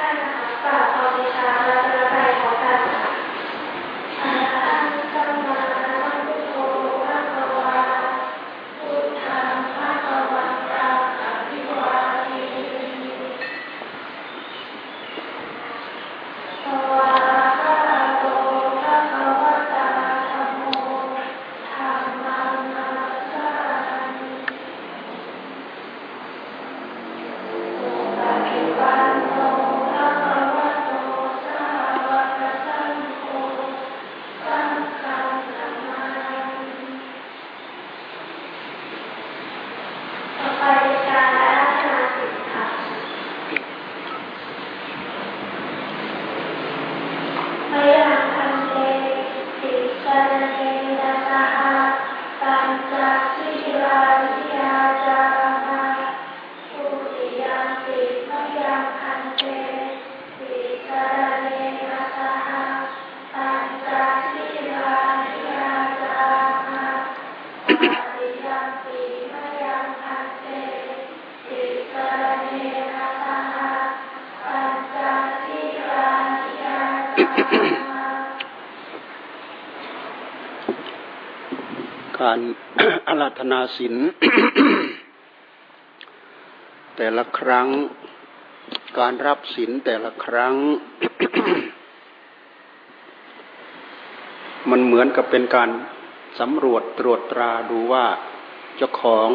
ท่านนะคะกราบขอเดชารัตนตรัยของท่าน นาศีลแต่ละครั้ง การรับศีลแต่ละครั้ง มันเหมือนกับเป็นการสำรวจตรวจตราดูว่าเจ้าของ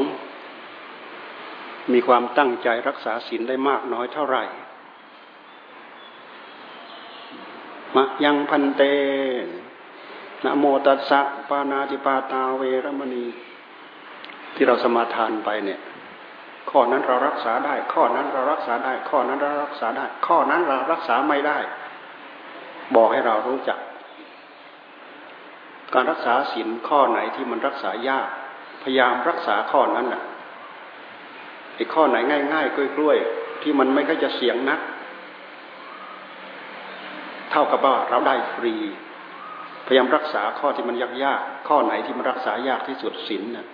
มีความตั้งใจรักษาศีลได้มากน้อยเท่าไหร่มะยังพันเตนะโมตัสสะปานาติปาตาเวรมณี ที่เราสมาทานไปเนี่ย ข้อนั้นเรารักษาได้ ข้อนั้นเรารักษาได้ ข้อนั้นเรารักษาได้ ข้อนั้นเรารักษาไม่ได้ บอกให้เรารู้จัก การรักษาศีลข้อไหนที่มันรักษายาก พยายามรักษาข้อนั้นน่ะไอ้ข้อไหนง่ายๆกล้วยๆที่มันไม่ก็จะเสียงนัก เท่ากับว่าเราได้ฟรี พยายามรักษาข้อที่มันยากๆข้อไหนที่มันรักษายากที่สุดศีลน่ะ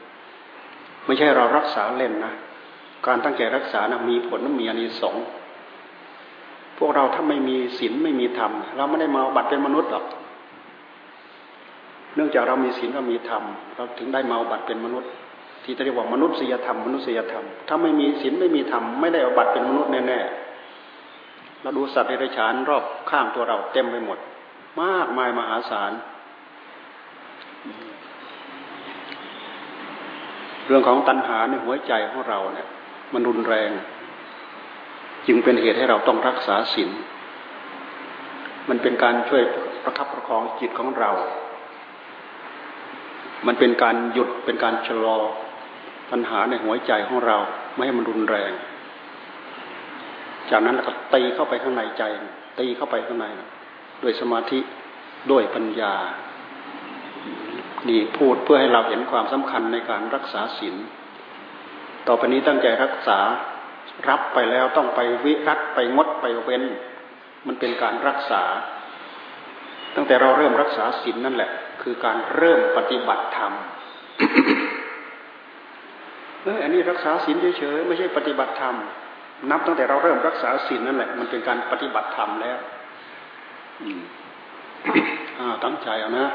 ไม่ใช่เรารักษาเล่นนะ การตั้งใจรักษานะมีผลมีอานิสงส์พวกเราถ้าไม่มีศีลไม่มีธรรม เราไม่ได้มาบัตรเป็นมนุษย์หรอก เนื่องจากเรามีศีลเรามีธรรม เราถึงได้มาบัตรเป็นมนุษย์ ที่เรียกว่ามนุษยธรรมมนุษยธรรม ถ้าไม่มีศีลไม่มีธรรมไม่ได้เอาบัตรเป็นมนุษย์แน่ๆเราดูสัตว์ในไรฉานรอบข้างตัวเราเต็มไปหมด มากมายมหาศาล รื่องของตัณหาในหัวใจของเราเนี่ย มันรุนแรง จึงเป็นเหตุให้เราต้องรักษาศีลมันเป็นการช่วยประคับประคองจิตของเรา มันเป็นการหยุดเป็นการชะลอปัญหาในหัวใจของเรา ไม่ให้มันรุนแรง จากนั้นเราก็ตีเข้าไปข้างในใจ ตีเข้าไปข้างใน ด้วยสมาธิด้วยปัญญา นี่พูดเพื่อให้เราเห็นความสำคัญในการรักษาศีลต่อไปนี้ตั้งใจรักษารับไปแล้วต้องไปวิรัตไปงดไปเว้น มันเป็นการรักษา ตั้งแต่เราเริ่มรักษาศีลนั่นแหละ คือการเริ่มปฏิบัติธรรมเอออันนี้รักษาศีลเฉยๆไม่ใช่ปฏิบัติธรรม นับตั้งแต่เราเริ่มรักษาศีลนั่นแหละ มันเป็นการปฏิบัติธรรมแล้ว อืมอ่าตั้งใจเอานะ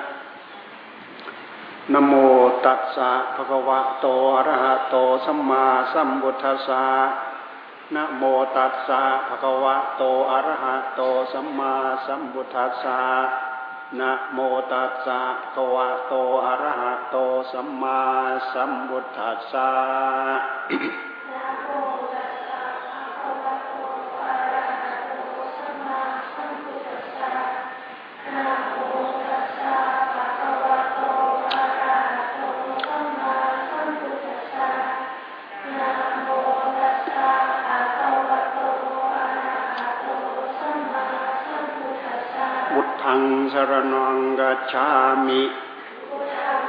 นโมตัสสะภะคะวะโตอะระหะโตสัมมาสัมพุทธัสสะนโมตัสสะภะคะวะโตอะระหะโตสัมมาสัมพุทธัสสะนะโมตัสสะภะคะวะโตอะระหะโตสัมมาสัมพุทธัสสะ สรนังกัจฉามิธัง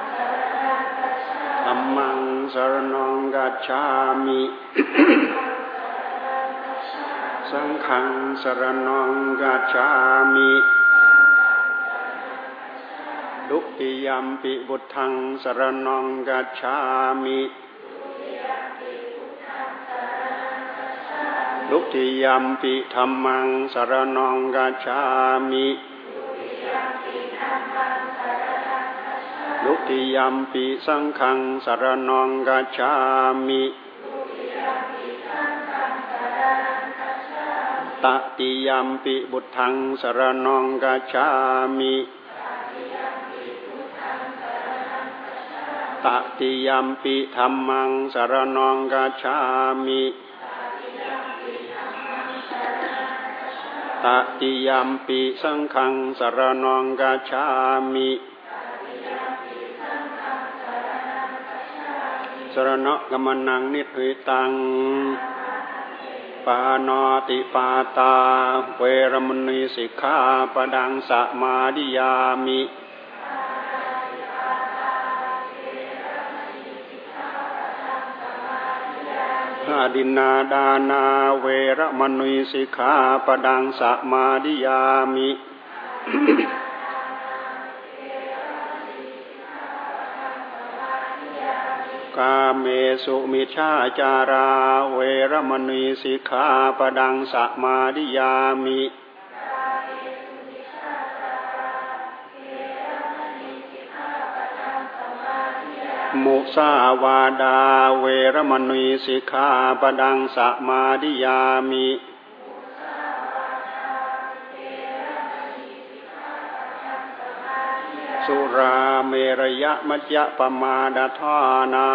สรมมังสรนังกัจฉามิสังฆังสรนังกัจฉามิดุติยมปิบุตทังสรนังกัจฉามิลุติยัมปิธรรมังสารนองกัจฉามิ ลุติยัมปิสังฆังสารนองกัจฉามิตติยัมปิบุตทังสารนองกัจฉามิตติยัมปิธรรมังสารนองกัจฉามิตติยัมปิสังขังสารนองกัจฉามิ รณะกมนังนิหิตัง ปานติปาตา เวรมณีสิกขาปดังสมาดิยามิอดินาดานาเวรมณีสิกขาปดังสมาดิยามิ กาเมสุมิชาจารา เวรมณีสิกขาปดังสมาดิยามิมุสาวาดา เวรมณีสิกขาปดังสมาดิยามิ สุราเมรยะมัจยะปมาดาทานา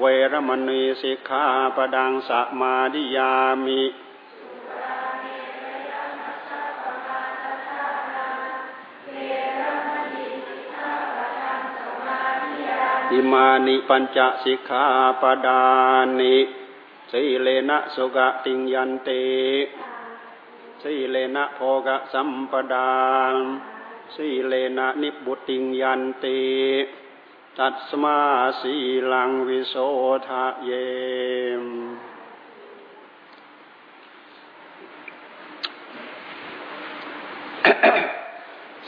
เวรมณีสิกขาปดังสมาดิยามิอิมานิปัญจสิกขาปดานิสีเลนะสุกติงยันเตสีเลนะโภกสัมปดา สีเลนะนิบุติงยันติตัสมาสีลังวิโสทะเยม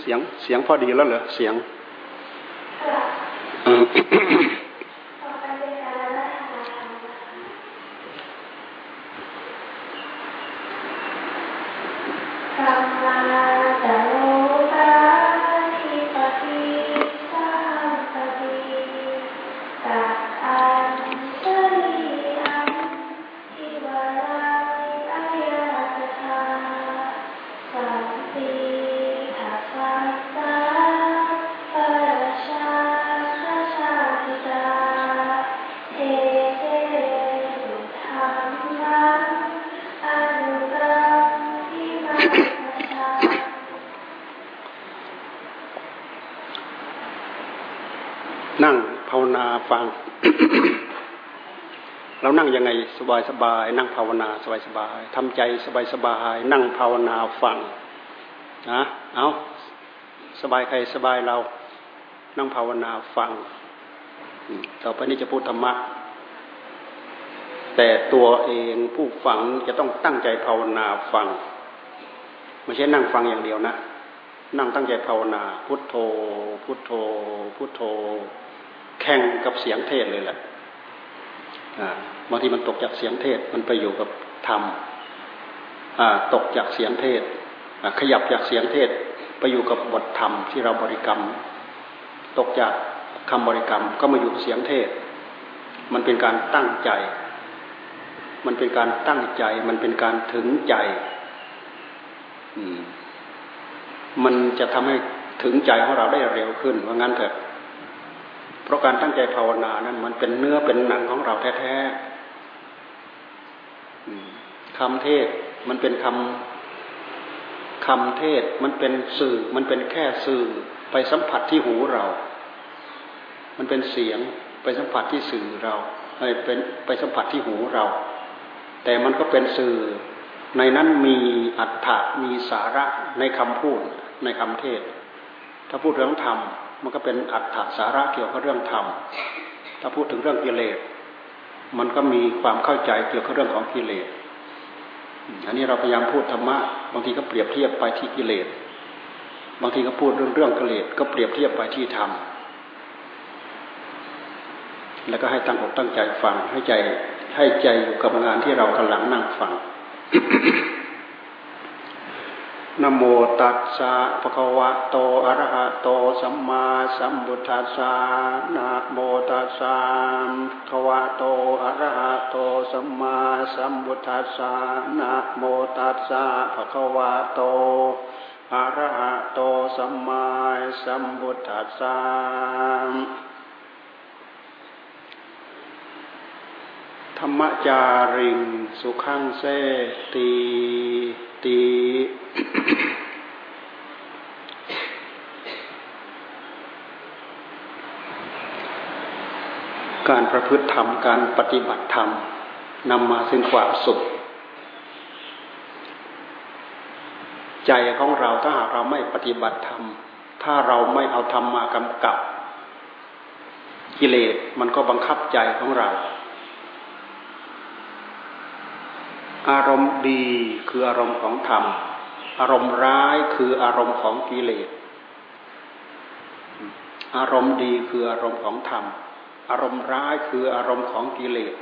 เสียงเสียงพอดีแล้วเหรอเสียงนั่ง เรานั่งยังไงสบายสบาย นั่งภาวนาสบายสบายทำใจสบายสบาย นั่งภาวนาฟังนะเอาสบายใครสบายเรา นั่งภาวนาฟังต่อไปนี้จะพูดธรรมะแต่ตัวเองผู้ฟังจะต้องตั้งใจภาวนาฟังไม่ใช่นั่งฟังอย่างเดียวนะ นั่งตั้งใจภาวนา พุทโธ พุทโธ พุทโธ แข่งกับเสียงเทศเลยแหละ บางทีมันตกจากเสียงเทศมันไปอยู่กับธรรมตกจากเสียงเทศขยับจากเสียงเทศไปอยู่กับบทธรรมที่เราบริกรรม ตกจากคำบริกรรมก็มาอยู่กับเสียงเทศ มันเป็นการตั้งใจ มันเป็นการตั้งใจ มันเป็นการถึงใจมันจะทำให้ถึงใจของเราได้เร็วขึ้นว่างั้นเถอะเพราะการตั้งใจภาวนานั้น มันเป็นเนื้อเป็นหนังของเราแท้ๆ คำเทศมันเป็นคำคำเทศมันเป็นสื่อ มันเป็นแค่สื่อไปสัมผัสที่หูเรา มันเป็นเสียงไปสัมผัสที่สื่อเราไปเป็นไปสัมผัสที่หูเรา แต่มันก็เป็นสื่อ ในนั้นมีอัฏฐะมีสาระในคำพูดในคำเทศ ถ้าพูดเรื่องธรรมมันก็เป็นอัตถสาระเกี่ยวกับเรื่องธรรม ถ้าพูดถึงเรื่องกิเลส มันก็มีความเข้าใจเกี่ยวกับเรื่องของกิเลสอันนี้เราพยายามพูดธรรมะบางทีก็เปรียบเทียบไปที่กิเลสบางทีก็พูดเรื่องเรื่องกิเลสก็เปรียบเทียบไปที่ธรรมแล้วก็ให้ตั้งอกตั้งใจฟังให้ใจให้ใจอยู่กับงานที่เรากำลังนั่งฟัง นโมตัสสะภะคะวะโตอะระหะโตสัมมาสัมพุทธัสสะนะโมตัสสะภะคะวะโตอะระหะโตสัมมาสัมพุทธัสสะนะโมตัสสะภะคะวะโตอะระหะโตสัมมาสัมพุทธัสสะธรรมจาริงสุขังเสตี ตีการประพฤติธรรม การปฏิบัติธรรมนำมาซึ่งความสุข ใจของเราถ้าหากเราไม่ปฏิบัติธรรม ถ้าเราไม่เอาธรรมมากำกับ กิเลสมันก็บังคับใจของเรา อารมณ์ดีคืออารมณ์ของธรรม อารมณ์ร้ายคืออารมณ์ของกิเลส อารมณ์ดีคืออารมณ์ของธรรม อารมณ์ร้ายคืออารมณ์ของกิเลส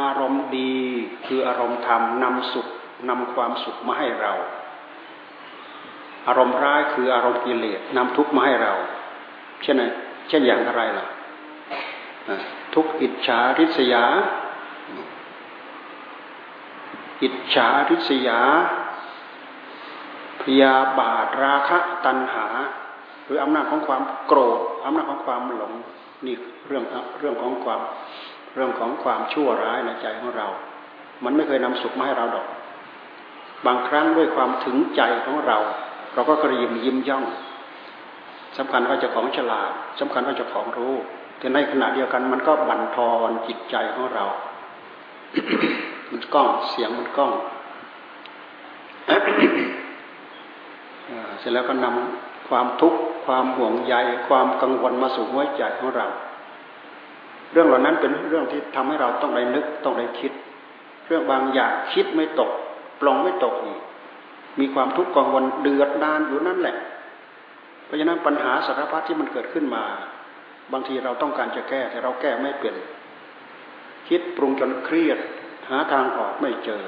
อารมณ์ดีคืออารมณ์ธรรมนำสุขนำความสุขมาให้เรา อารมณ์ร้ายคืออารมณ์กิเลสนำทุกข์มาให้เรา เช่นเช่นอย่างไรล่ะทุกอิจฉาริษยา อิจฉาริษยา พยาบาทราคะตัณหา หรืออำนาจของความโกรธอำนาจของความหลงนี่เรื่องเรื่องของความเรื่องของความชั่วร้ายในใจของเรา มันไม่เคยนำสุขมาให้เราดอก บางครั้งด้วยความถึงใจของเรา เราก็กระยิมยิ้มย่องสำคัญว่าจะของฉลาดสำคัญว่าจะของรู้แต่ในขณะเดียวกันมันก็บั่นทอนจิตใจของเรา มันกล้องเสียงมันกล้องเสร็จแล้วก็นำความทุกข์ความห่วงใยความกังวลมาสู่หัวใจของเรา เรื่องเหล่านั้นเป็นเรื่องที่ทำให้เราต้องได้นึกต้องได้คิด เรื่องบางอย่างคิดไม่ตกปลงไม่ตกอีกมีความทุกข์กังวลเดือดดานอยู่นั่นแหละ เพราะฉะนั้นปัญหาสารพัดที่มันเกิดขึ้นมา บางทีเราต้องการจะแก้แต่เราแก้ไม่เปลี่ยนคิดปรุงจนเครียด หาทางออกไม่เจอ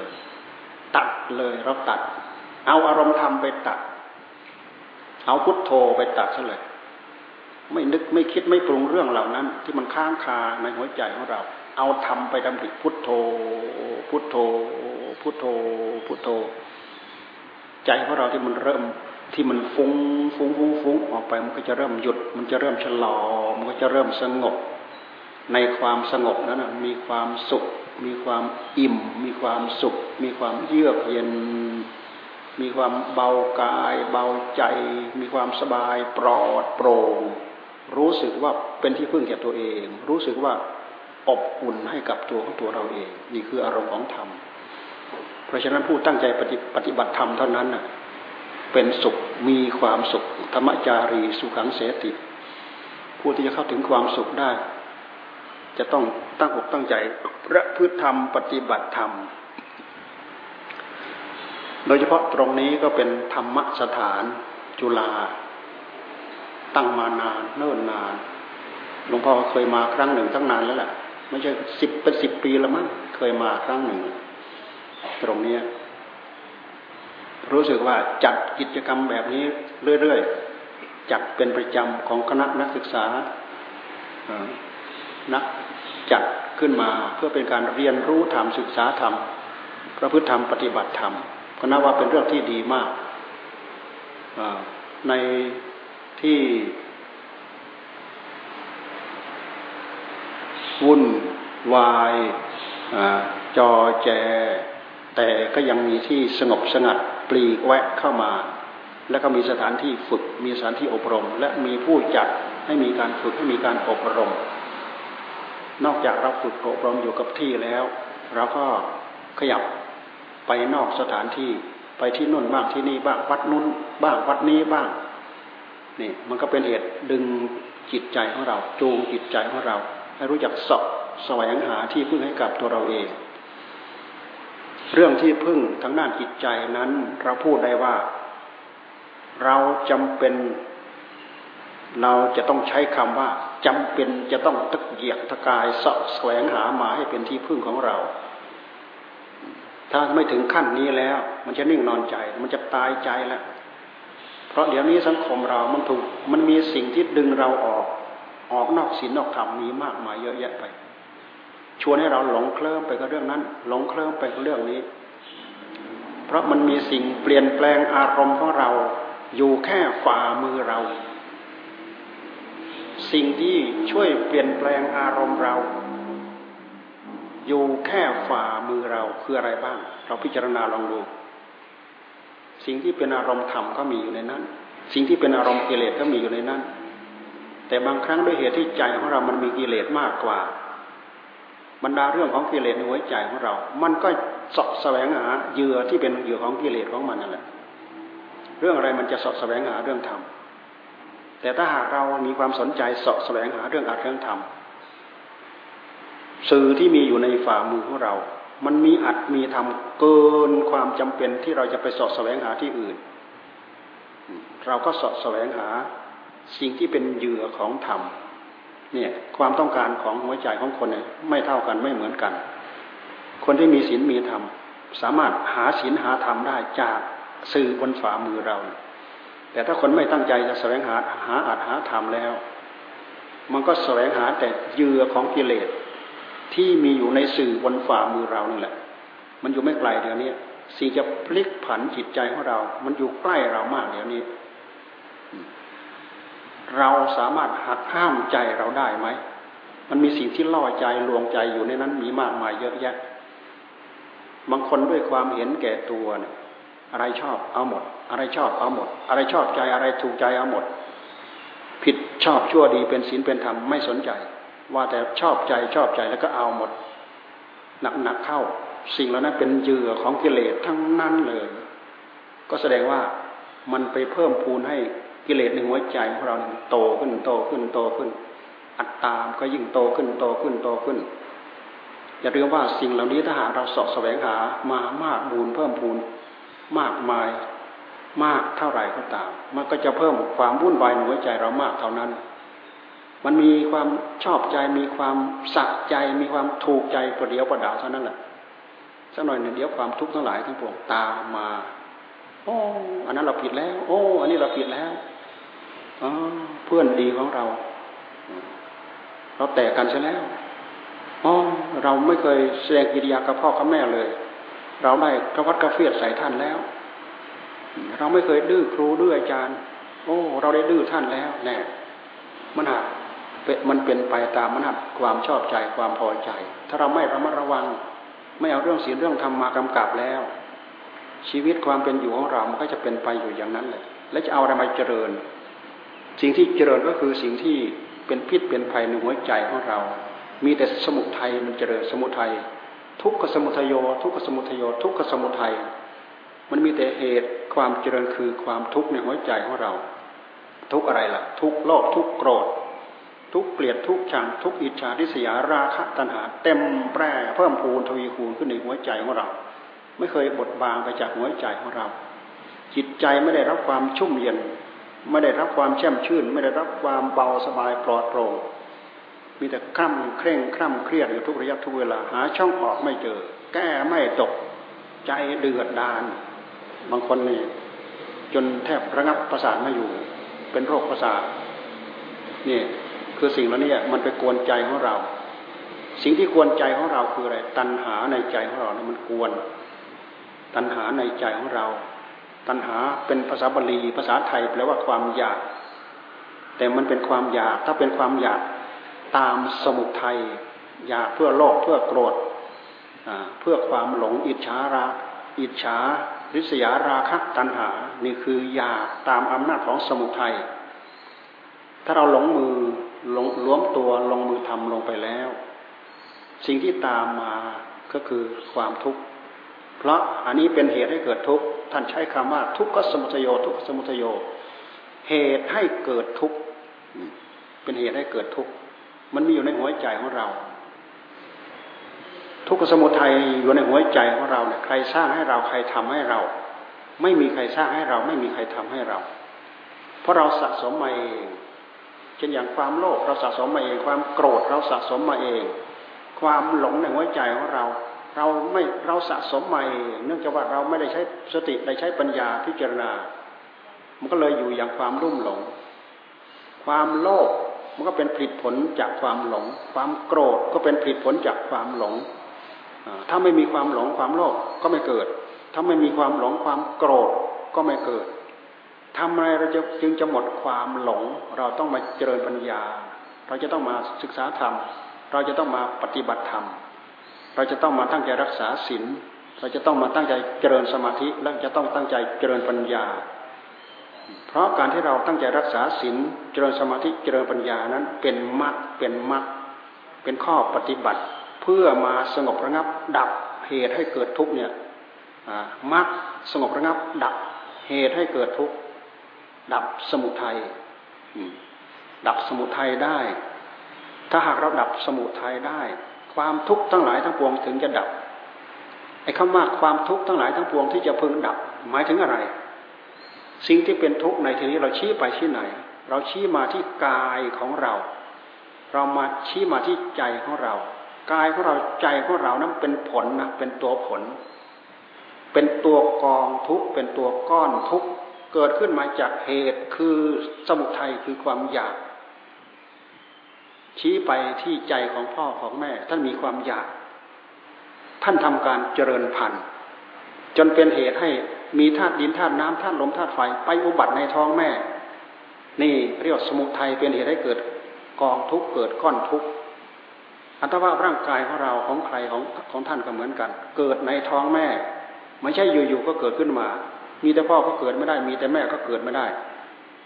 ตัดเลยเราตัด เอาอารมณ์ธรรมไปตัด เอาพุทโธไปตัดซะเลยไม่นึกไม่คิดไม่ปรุงเรื่องเหล่านั้น ที่มันค้างคาในหัวใจของเรา เอาทำไปดำริพุทโธ พุทโธ พุทโธ พุทโธ ใจของเราที่มันเริ่มที่มันฟุ้งฟุ้งฟุ้งฟุ้งออกไป มันก็จะเริ่มหยุด มันจะเริ่มชะลอ มันก็จะเริ่มสงบ ในความสงบนั้นมีความสุข มีความอิ่ม มีความสุข มีความเยือกเย็น มีความเบากาย เบาใจ มีความสบายปลอดโปร่ง รู้สึกว่าเป็นที่พึ่งแก่ตัวเอง รู้สึกว่าอบอุ่นให้กับตัวของตัวเราเอง นี่คืออารมณ์ของธรรม เพราะฉะนั้นผู้ตั้งใจปฏิปฏบัติธรรมเท่านั้นน่ะเป็นสุขมีความสุขธรรมจารีสุขังเสติ ผู้ที่จะเข้าถึงความสุขได้ จะต้องตั้งอกตั้งใจประพฤติธรรมปฏิบัติธรรม โดยเฉพาะตรงนี้ก็เป็นธรรมสถานจุฬาตั้งมานานเนิ่นนาน หลวงพ่อเคยมาครั้งหนึ่งตั้งนานแล้วแหละไม่ใช่สิบเป็นสิบปีแล้วมั้งเคยมาครั้งหนึ่ง ตรงนี้รู้สึกว่าจัดกิจกรรมแบบนี้เรื่อยๆจัดเป็นประจำของคณะนักศึกษานัก จัดขึ้นมาเพื่อเป็นการเรียนรู้ธรรมศึกษาธรรมพระพุทธธรรมปฏิบัติธรรมก็นับว่าเป็นเรื่องที่ดีมากในที่วุ่นวายจอแจ แต่ก็ยังมีที่สงบสงัดปลีกแวะเข้ามา แล้วก็มีสถานที่ฝึก มีสถานที่อบรม และมีผู้จัดให้มีการฝึกให้มีการอบรม นอกจากเราฝึกอบรมอยู่กับที่แล้วเราก็ขยับไปนอกสถานที่ไปที่นู่นบ้างที่นี่บ้างวัดนู้นบ้างวัดนี้บ้างนี่มันก็เป็นเหตุดึงจิตใจของเราจูงจิตใจของเราให้รู้จักสอบแสวงหาที่พึ่งให้กับตัวเราเอง เรื่องที่พึ่งทางด้านจิตใจนั้น เราพูดได้ว่า เราจำเป็น เราจะต้องใช้คำว่า จำเป็นจะต้องตะเกียกตะกายสะแสวงหามาให้เป็นที่พึ่งของเรา ถ้าไม่ถึงขั้นนี้แล้ว มันจะนิ่งนอนใจ มันจะตายใจแล้ว เพราะเดี๋ยวนี้สังคมเรา มันถูก มันมีสิ่งที่ดึงเราออก ออกนอกศีลนอกธรรมมีมากมายเยอะแยะไป ชวนให้เราหลงเคลิ้มไปกับเรื่องนั้น หลงเคลิ้มไปกับเรื่องนี้ เพราะมันมีสิ่งเปลี่ยนแปลงอารมณ์ของเรา อยู่แค่ฝ่ามือเรา สิ่งที่ช่วยเปลี่ยนแปลงอารมณ์เรา อยู่แค่ฝ่ามือเราคืออะไรบ้าง เราพิจารณาลองดู สิ่งที่เป็นอารมณ์ธรรมก็มีอยู่ในนั้น สิ่งที่เป็นอารมณ์กิเลสก็มีอยู่ในนั้น แต่บางครั้งด้วยเหตุที่ใจของเรามันมีกิเลสมากกว่า บรรดาเรื่องของกิเลสในหัวใจของเรา มันก็สอบแสวงหาเหยื่อที่เป็นเหยื่อของกิเลสของมันนั่นแหละ เรื่องอะไรมันจะสอบแสวงหาเรื่องธรรม แต่ถ้าหากเรามีความสนใจสอบแสวงหาเรื่องอัตเรื่องธรรมสื่อที่มีอยู่ในฝ่ามือของเรา มันมีอัดมีทำเกินความจำเป็นที่เราจะไปสอดแสวงหาที่อื่น เราก็สอดแสวงหาสิ่งที่เป็นเหยื่อของธรรมเนี่ยความต้องการของหัวใจของคนเนี่ยไม่เท่ากันไม่เหมือนกัน คนที่มีศีลมีธรรมสามารถหาศีลหาธรรมได้จากสื่อบนฝ่ามือเรา แต่ถ้าคนไม่ตั้งใจจะแสวงหาหาอัดหาธรรมแล้ว มันก็แสวงหาแต่เยื่อของกิเลสที่มีอยู่ในสื่อบนฝ่ามือเรานี่แหละ มันอยู่ไม่ไกลเดี๋ยวนี้สิ่งจะพลิกผันจิตใจของเรา มันอยู่ใกล้เรามากเดี๋ยวนี้ เราสามารถหักห้ามใจเราได้ไหม มันมีสิ่งที่ล่อใจลวงใจอยู่ในนั้นมีมากมายเยอะแยะ บางคนด้วยความเห็นแก่ตัวเนี่ย อะไรชอบเอาหมด อะไรชอบเอาหมด อะไรชอบใจอะไรถูกใจเอาหมด ผิดชอบชั่วดีเป็นศีลเป็นธรรมไม่สนใจ ว่าแต่ชอบใจชอบใจแล้วก็เอาหมด หนักๆเข้า สิ่งเหล่านั้นเป็นเหยื่อของกิเลสทั้งนั้นเลย ก็แสดงว่ามันไปเพิ่มพูนให้กิเลสในหัวใจของเราโตขึ้นโตขึ้นโตขึ้น อัตตามก็ยิ่งโตขึ้นโตขึ้นโตขึ้นอย่าลืมว่าสิ่งเหล่านี้ถ้าหากเราสอบแสวงหามามากบูนเพิ่มพูน มากมายมากเท่าไหร่ก็ตาม มันก็จะเพิ่มความวุ่นวายในหัวใจเรามากเท่านั้น มันมีความชอบใจมีความสักใจมีความถูกใจประเดียวประดาเท่านั้นแหละสักหน่อยหนึ่งเดี๋ยวความทุกข์ทั้งหลายทั้งปวงตามมาโอ้อันนั้นเราผิดแล้ว โอ้ อันนี้เราผิดแล้วอเพื่อนดีของเรา เราแตกกันใช่แล้วอ๋อเราไม่เคยแสดงกิริยากับพ่อกับแม่เลย เราได้กระวัดกระเฟียดใส่ท่านแล้ว เราไม่เคยดื้อครูดื้ออาจารย์ โอ้ เราได้ดื้อท่านแล้วแน่มันหักมันเป็นไปตามมนัตความชอบใจความพอใจ ถ้าเราไม่ระมัดระวัง ไม่เอาเรื่องศีลเรื่องธรรมมากำกับแล้ว ชีวิตความเป็นอยู่ของเรา มันก็จะเป็นไปอยู่อย่างนั้นเลยและจะเอาอะไรมาเจริญ สิ่งที่เจริญก็คือสิ่งที่เป็นพิษเป็นภัยในหัวใจของเรา มีแต่สมุทัยมันเจริญสมุทัย ทุกขสมุทัยโย ทุกขสมุทัยโย ทุกขสมุทัยมันมีแต่เหตุความเจริญคือความทุกข์ในหัวใจของเรา ทุกอะไรล่ะ ทุกโลภทุกโกรธ ทุกเกลียดทุกชังทุกอิจฉาทิษยาราคะตัณหา เต็มแปร่เพิ่มพูนทวีคูณขึ้นในหัวใจของเรา ไม่เคยบดบางไปจากหัวใจของเรา จิตใจไม่ได้รับความชุ่มเย็น ไม่ได้รับความแช่มชื่น ไม่ได้รับความเบาสบายปลอดโปร่ง มีแต่คร่ำเคร่งคร่ำเครียดอยู่ทุกระยะทุกเวลาหาช่องออกไม่เจอ แก้ไม่ตกใจเดือดดาน บางคนนี่จนแทบระงับประสาทไม่อยู่ เป็นโรคประสาทนี่คือสิ่งเหล่านี้มันไปกวนใจของเรา สิ่งที่กวนใจของเราคืออะไร ตัณหาในใจของเราเนี่ยมันกวน ตัณหาในใจของเรา ตัณหาเป็นภาษาบาลีภาษาไทยแปลว่าความอยาก แต่มันเป็นความอยาก ถ้าเป็นความอยาก ตามสมุทัยอยากเพื่อโลภเพื่อโกรธเพื่อความหลงอิจฉาราอิจฉาริษยาราคะตัณหา นี่คืออยากตามอำนาจของสมุทัยถ้าเราหลงมือลงล้วมตัวลงมือทำลงไปแล้ว สิ่งที่ตามมาก็คือความทุกข์เพราะอันนี้เป็นเหตุให้เกิดทุกข์ท่านใช้คำว่าทุกข์ก็สมุทโยทุกข์สมุทโยเหตุให้เกิดทุกข์เป็นเหตุให้เกิดทุกข์ มันมีอยู่ในหัวใจของเรา ทุกขสมุทัยอยู่ในหัวใจของเราเนี่ยใครสร้างให้เราใครทำให้เรา ไม่มีใครสร้างให้เรา ไม่มีใครทำให้เรา เพราะเราสะสมมาเองเช่นอย่างความโลภเราสะสมมาเอง ความโกรธเราสะสมมาเอง ความหลงในหัวใจของเรา เราไม่เราสะสมใหม่เนื่องจากว่าเราไม่ได้ใช้สติได้ใช้ปัญญาพิจารณา มันก็เลยอยู่อย่างความรุ่มหลง ความโลภ มันก็เป็นผลิตผลจากความหลง ความโกรธก็เป็นผลิตผลจากความหลง ถ้าไม่มีความหลงความโลภก็ไม่เกิด ถ้าไม่มีความหลงความโกรธก็ไม่เกิดทำไมเราจะจึงจะหมดความหลง เราต้องมาเจริญปัญญา เราจะต้องมาศึกษาธรรม เราจะต้องมาปฏิบัติธรรม เราจะต้องมาตั้งใจรักษาศีล เราจะต้องมาตั้งใจเจริญสมาธิ และจะต้องตั้งใจเจริญปัญญา เพราะการที่เราตั้งใจรักษาศีลเจริญสมาธิเจริญปัญญานั้นเป็นมรรคเป็นมรรคเป็นข้อปฏิบัติเพื่อมาสงบระงับดับเหตุให้เกิดทุกเนี่ยมรรคสงบระงับ ดับเหตุให้เกิดทุกข์ดับสมุทัยดับสมุทัยได้ ถ้าหากเราดับสมุทัยได้ ความทุกข์ทั้งหลายทั้งปวงถึงจะดับไอ้คำว่าความทุกข์ทั้งหลายทั้งปวงที่จะพึงดับ หมายถึงอะไร สิ่งที่เป็นทุกข์ในที่นี้เราชี้ไปชี้ไหน เราชี้มาที่กายของเรา เรามาชี้มาที่ใจของเรา กายของเราใจของเรานั้นเป็นผลนะเป็นตัวผล เป็นตัวกองทุกข์เป็นตัวก้อนทุกข์เกิดขึ้นมาจากเหตุคือสมุทัยคือความอยาก ชี้ไปที่ใจของพ่อของแม่ ท่านมีความอยาก ท่านทำการเจริญพันธุ์จนเป็นเหตุให้ มีธาตุดินธาตุน้ำธาตุลมธาตุไฟไปอุบัติในท้องแม่ นี่เรียกสมุทัยเป็นเหตุให้เกิดกองทุกเกิดก้อนทุกอัตว่าร่างกายของเราของใครของของท่านก็เหมือนกัน เกิดในท้องแม่ ไม่ใช่อยู่ๆก็เกิดขึ้นมา มีแต่พ่อก็เกิดไม่ได้ มีแต่แม่ก็เกิดไม่ได้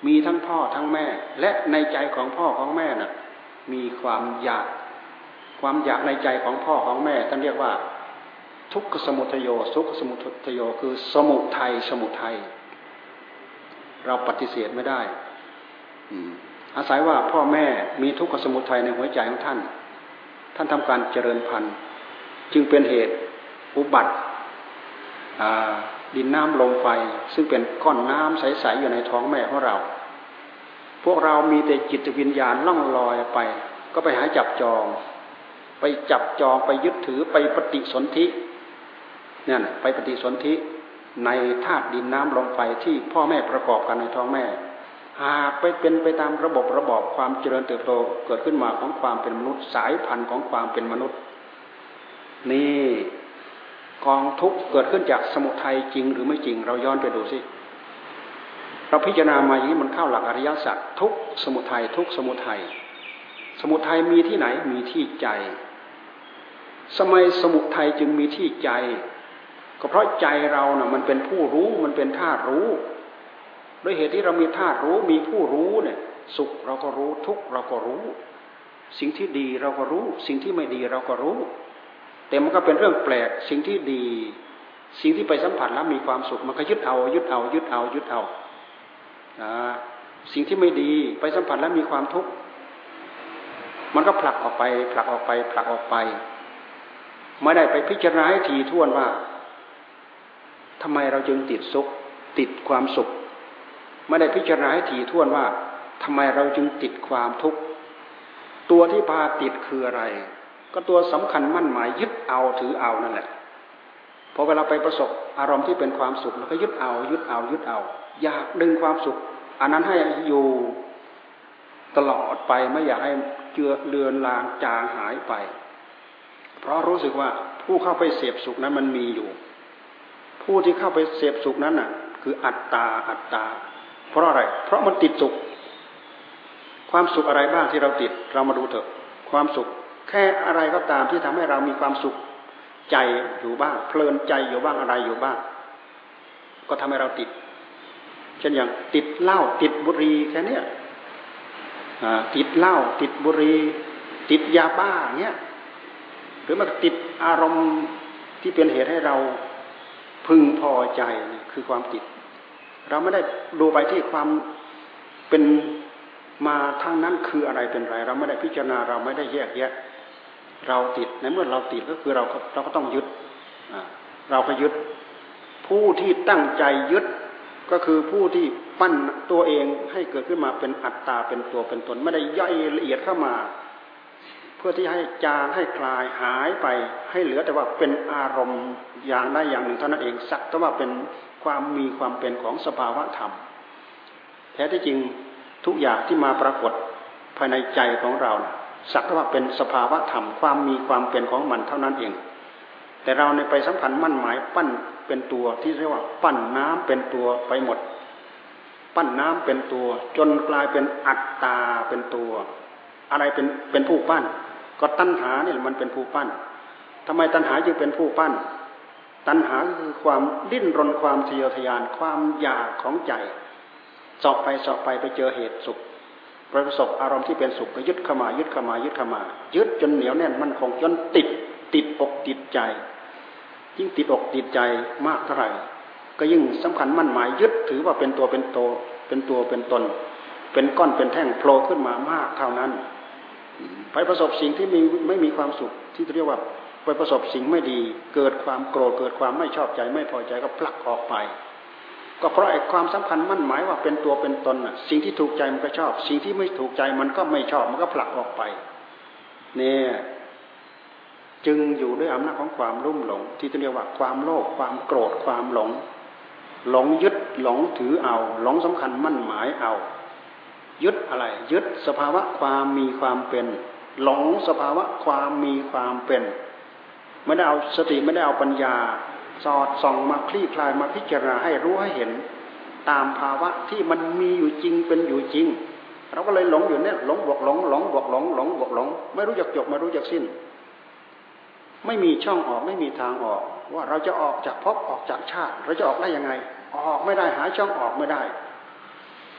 มีทั้งพ่อทั้งแม่ และในใจของพ่อของแม่น่ะ มีความอยาก ความอยากในใจของพ่อของแม่ท่านเรียกว่า ทุกขสมุทโยทุกขสมุทโยคือสมุทัยสมุทัยเราปฏิเสธไม่ได้อาศัยว่าพ่อแม่มีทุกขสมุทัยในหัวใจของท่าน ท่านทำการเจริญพันธุ์ จึงเป็นเหตุอุบัติดินน้ำลมไฟ ซึ่งเป็นก้อนน้ำใสๆอยู่ในท้องแม่ของเรา พวกเรามีแต่จิตวิญญาณล่องลอยไป ก็ไปหาจับจอง ไปจับจองไปยึดถือไปปฏิสนธิ เนี่ยไปปฏิสนธิในธาตุดินน้ำลมไฟที่พ่อแม่ประกอบกันในท้องแม่ หากไปเป็นไปตามระบบระบอบความเจริญเติบโตเกิดขึ้นมาของความเป็นมนุษย์สายพันธุ์ของความเป็นมนุษย์ นี่กองทุกข์เกิดขึ้นจากสมุทัยจริงหรือไม่จริง เราย้อนไปดูสิเราพิจารณามาอย่างนี้มันเข้าหลักอริยสัจทุกสมุทัยทุกสมุทัยสมุทัยมีที่ไหนมีที่ใจสมัยสมุทัยจึงมีที่ใจ ก็เพราะใจเราเนะ่ะมันเป็นผู้รู้มันเป็นธาตุรู้ด้วยเหตุที่เรามีธาตุรู้มีผู้รู้เนี่ย สุขเราก็รู้ทุกเราก็รู้ สิ่งที่ดีเราก็รู้ สิ่งที่ไม่ดีเราก็รู้ แต่มันก็เป็นเรื่องแปลกสิ่งที่ดี สิ่งที่ไปสัมผัสแล้วมีความสุข มันก็ยึดเอา ยึดเอา ยึดเอายึดเอาสิ่งที่ไม่ดีไปสัมผัสแล้วมีความทุกข์มันก็ผลักออกไปผลักออกไปผลักออกไป ไม่ได้ไปพิจารณาให้ทีท่วนว่า ทำไมเราจึงติดสุข ติดความสุข ไม่ได้พิจารณาให้ทีท่วนว่าทำไมเราจึงติดความทุกข์ ตัวที่พาติดคืออะไร ก็ตัวสำคัญมั่นหมายยึดเอาถือเอานั่นแหละพอเวลาไปประสบอารมณ์ที่เป็นความสุขเราก็ยึดเอายึดเอายึดเอา อยากดึงความสุข อันนั้นให้อยู่ตลอดไปไม่อยากให้เจือเลือนลางจางหายไป เพราะรู้สึกว่าผู้เข้าไปเสพสุขนั้นมันมีอยู่ ผู้ที่เข้าไปเสพสุขนั้นน่ะ คืออัตตาอัตตา เพราะอะไร เพราะมันติดสุข ความสุขอะไรบ้างที่เราติด เรามาดูเถอะ ความสุข แค่อะไรก็ตามที่ทำให้เรามีความสุขใจอยู่บ้าง เพลินใจอยู่บ้างอะไรอยู่บ้าง ก็ทำให้เราติด เช่นอย่างติดเหล้าติดบุหรี่แค่นี้ติดเหล้าติดบุหรี่ติดยาบ้าเนี้ยหรือมันติดอารมณ์ที่เป็นเหตุให้เรา พึงพอใจคือความติด เราไม่ได้ดูไปที่ความเป็นมาทางนั้นคืออะไรเป็นไร เราไม่ได้พิจารณาเราไม่ได้แยกแยะ เราติดในเมื่อเราติดก็คือเราเราก็ต้องยึดเราก็ยึด ผู้ที่ตั้งใจยึดก็คือผู้ที่ปั้นตัวเองให้เกิดขึ้นมาเป็นอัตตาเป็นตัวเป็นตน ไม่ได้ย่อยละเอียดเข้ามา เพื่อที่ให้จางให้คลายหายไป ให้เหลือแต่ว่าเป็นอารมณ์อย่างใดอย่างหนึ่งเท่านั้นเองสักแต่ว่าเป็นความมีความเป็นของสภาวะธรรม แท้ที่จริงทุกอย่างที่มาปรากฏภายในใจของเราสักแต่ว่าเป็นสภาวะธรรมความมีความเป็นของมันเท่านั้นเอง แต่เราในไปสำคัญมั่นหมายปั้นเป็นตัวที่เรียกว่าปั้นน้ำเป็นตัวไปหมด ปั้นน้ำเป็นตัว จนกลายเป็นอัตตาเป็นตัว อะไรเป็นเป็นผู้ปั้น ก็ตัณหาเนี่ยมันเป็นผู้ปั้นทำไมตัณหาจึงเป็นผู้ปั้น ตัณหาคือความดิ้นรนความทะเยอทะยานความอยากของใจสอบไปสอบไปไปเจอเหตุสุขประสบอารมณ์ที่เป็นสุขไปยึดเข้ามายึดเข้ามายึดเข้ามายึดจนเหนียวแน่นมันคงจนติดติดอกติดใจ ยิ่งติดอกติดใจมากเท่าไหร่ ก็ยิ่งสำคัญมั่นหมายยึดถือว่าเป็นตัวเป็นโตเป็นตัวเป็นตน เป็นก้อนเป็นแท่งโผล่ขึ้นมามากเท่านั้น ไปประสบสิ่งที่มีไม่มีความสุขที่เรียกว่าไปประสบสิ่งไม่ดี เกิดความโกรธเกิดความไม่ชอบใจไม่พอใจก็ผลักออกไป ก็เพราะไอ้ความสำคัญมั่นหมายว่าเป็นตัวเป็นตนน่ะ สิ่งที่ถูกใจมันก็ชอบ สิ่งที่ไม่ถูกใจมันก็ไม่ชอบมันก็ผลักออกไป เนี่ย จึงอยู่ด้วยอำนาจของความรุ่มหลง ที่เรียกว่าความโลภความโกรธความหลง หลงยึดหลงถือเอา หลงสำคัญมั่นหมายเอา ยึดอะไร ยึดสภาวะความมีความเป็น หลงสภาวะความมีความเป็น ไม่ได้เอาสติไม่ได้เอาปัญญา สอดส่องมาคลี่คลายมาพิจารณาให้รู้ให้เห็น ตามภาวะที่มันมีอยู่จริงเป็นอยู่จริง เราก็เลยหลงอยู่เนี่ยหลงบวกหลงหลงบวกหลงหลงบวกหลง ไม่รู้จักจบไม่รู้จักสิ้น ไม่มีช่องออกไม่มีทางออก ว่าเราจะออกจากภพออกจากชาติ เราจะออกได้ยังไง ออกไม่ได้หาช่องออกไม่ได้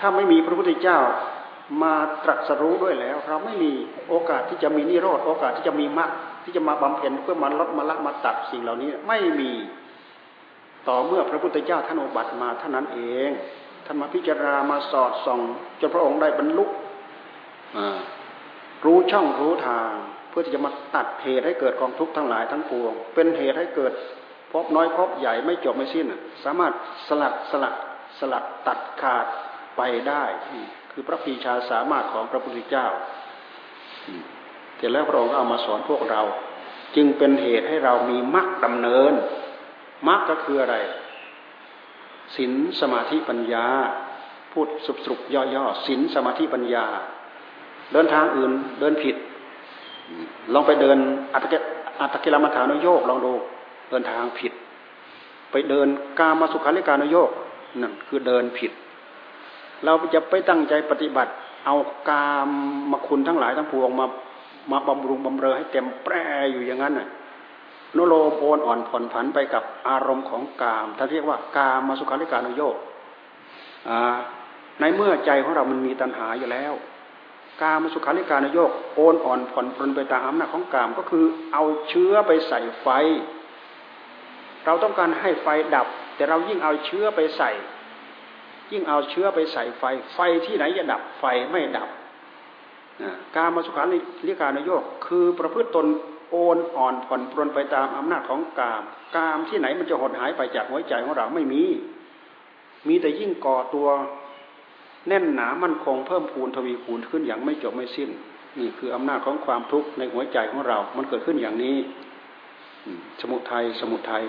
ถ้าไม่มีพระพุทธเจ้ามาตรัสรู้ด้วยแล้ว เราไม่มีโอกาสที่จะมีนิโรธโอกาสที่จะมีมรรคที่จะมาบำเพ็ญเพื่อมาลดมาละมาตัดสิ่งเหล่านี้ไม่มีต่อเมื่อพระพุทธเจ้าท่านอุบัติมาเท่านั้นเองท่านมาพิจารณามาสอดส่องจนพระองค์ได้บรรลุรู้ช่องรู้ทาง เพื่อที่จะมาตัดเหตุให้เกิดกองทุกข์ทั้งหลายทั้งปวง เป็นเหตุให้เกิดพบน้อยพบใหญ่ไม่จบไม่สิ้น สามารถสลัดสลัดสลัดตัดขาด ไปได้ คือพระปีชาสามารถของพระพุทธเจ้าแต่แล้วพระองค์เอามาสอนพวกเรา จึงเป็นเหตุให้เรามีมรรคดำเนินมรรคก็คืออะไรศีลสมาธิปัญญา พูดสุบสรุปย่อๆศีลสมาธิปัญญา เดินทางอื่นเดินผิด ลองไปเดินอัตตะอัตตกิลมัฐานโยกลองดูเดินทางผิด ไปเดินกามาสุขาริการโยกนั่นคือเดินผิด เราจะไปตั้งใจปฏิบัติ เอากามมาคุณทั้งหลายทั้งปวงมามาบำรุงบำเรอให้เต็มแปรอยู่อย่างนั้นน่ะนุโลมโอนอ่อนผ่อนผันไปกับอารมณ์ของกามท่านเรียกว่ากามมาสุขาริการโยกในเมื่อใจของเรามันมีตัณหาอยู่แล้ว กามสุขาริการโยกโอนอ่อนผ่อนปรนไปตามอำนาจของกามก็คือเอาเชื้อไปใส่ไฟ เราต้องการให้ไฟดับ แต่เรายิ่งเอาเชื้อไปใส่ ยิ่งเอาเชื้อไปใส่ไฟ ไฟที่ไหนจะดับไฟไม่ดับการมาสุขาริการโยกคือประพฤติตนโอนอ่อนผ่อนปรนไปตามอำนาจของกาม กามที่ไหนมันจะหดหายไปจากหัวใจของเราไม่มี มีแต่ยิ่งก่อตัวแน่นหนามั่นคงเพิ่มพูนทวีคูณขึ้นอย่างไม่จบไม่สิ้น นี่คืออำนาจของความทุกข์ในหัวใจของเรา มันเกิดขึ้นอย่างนี้ สมุทัยสมุทัย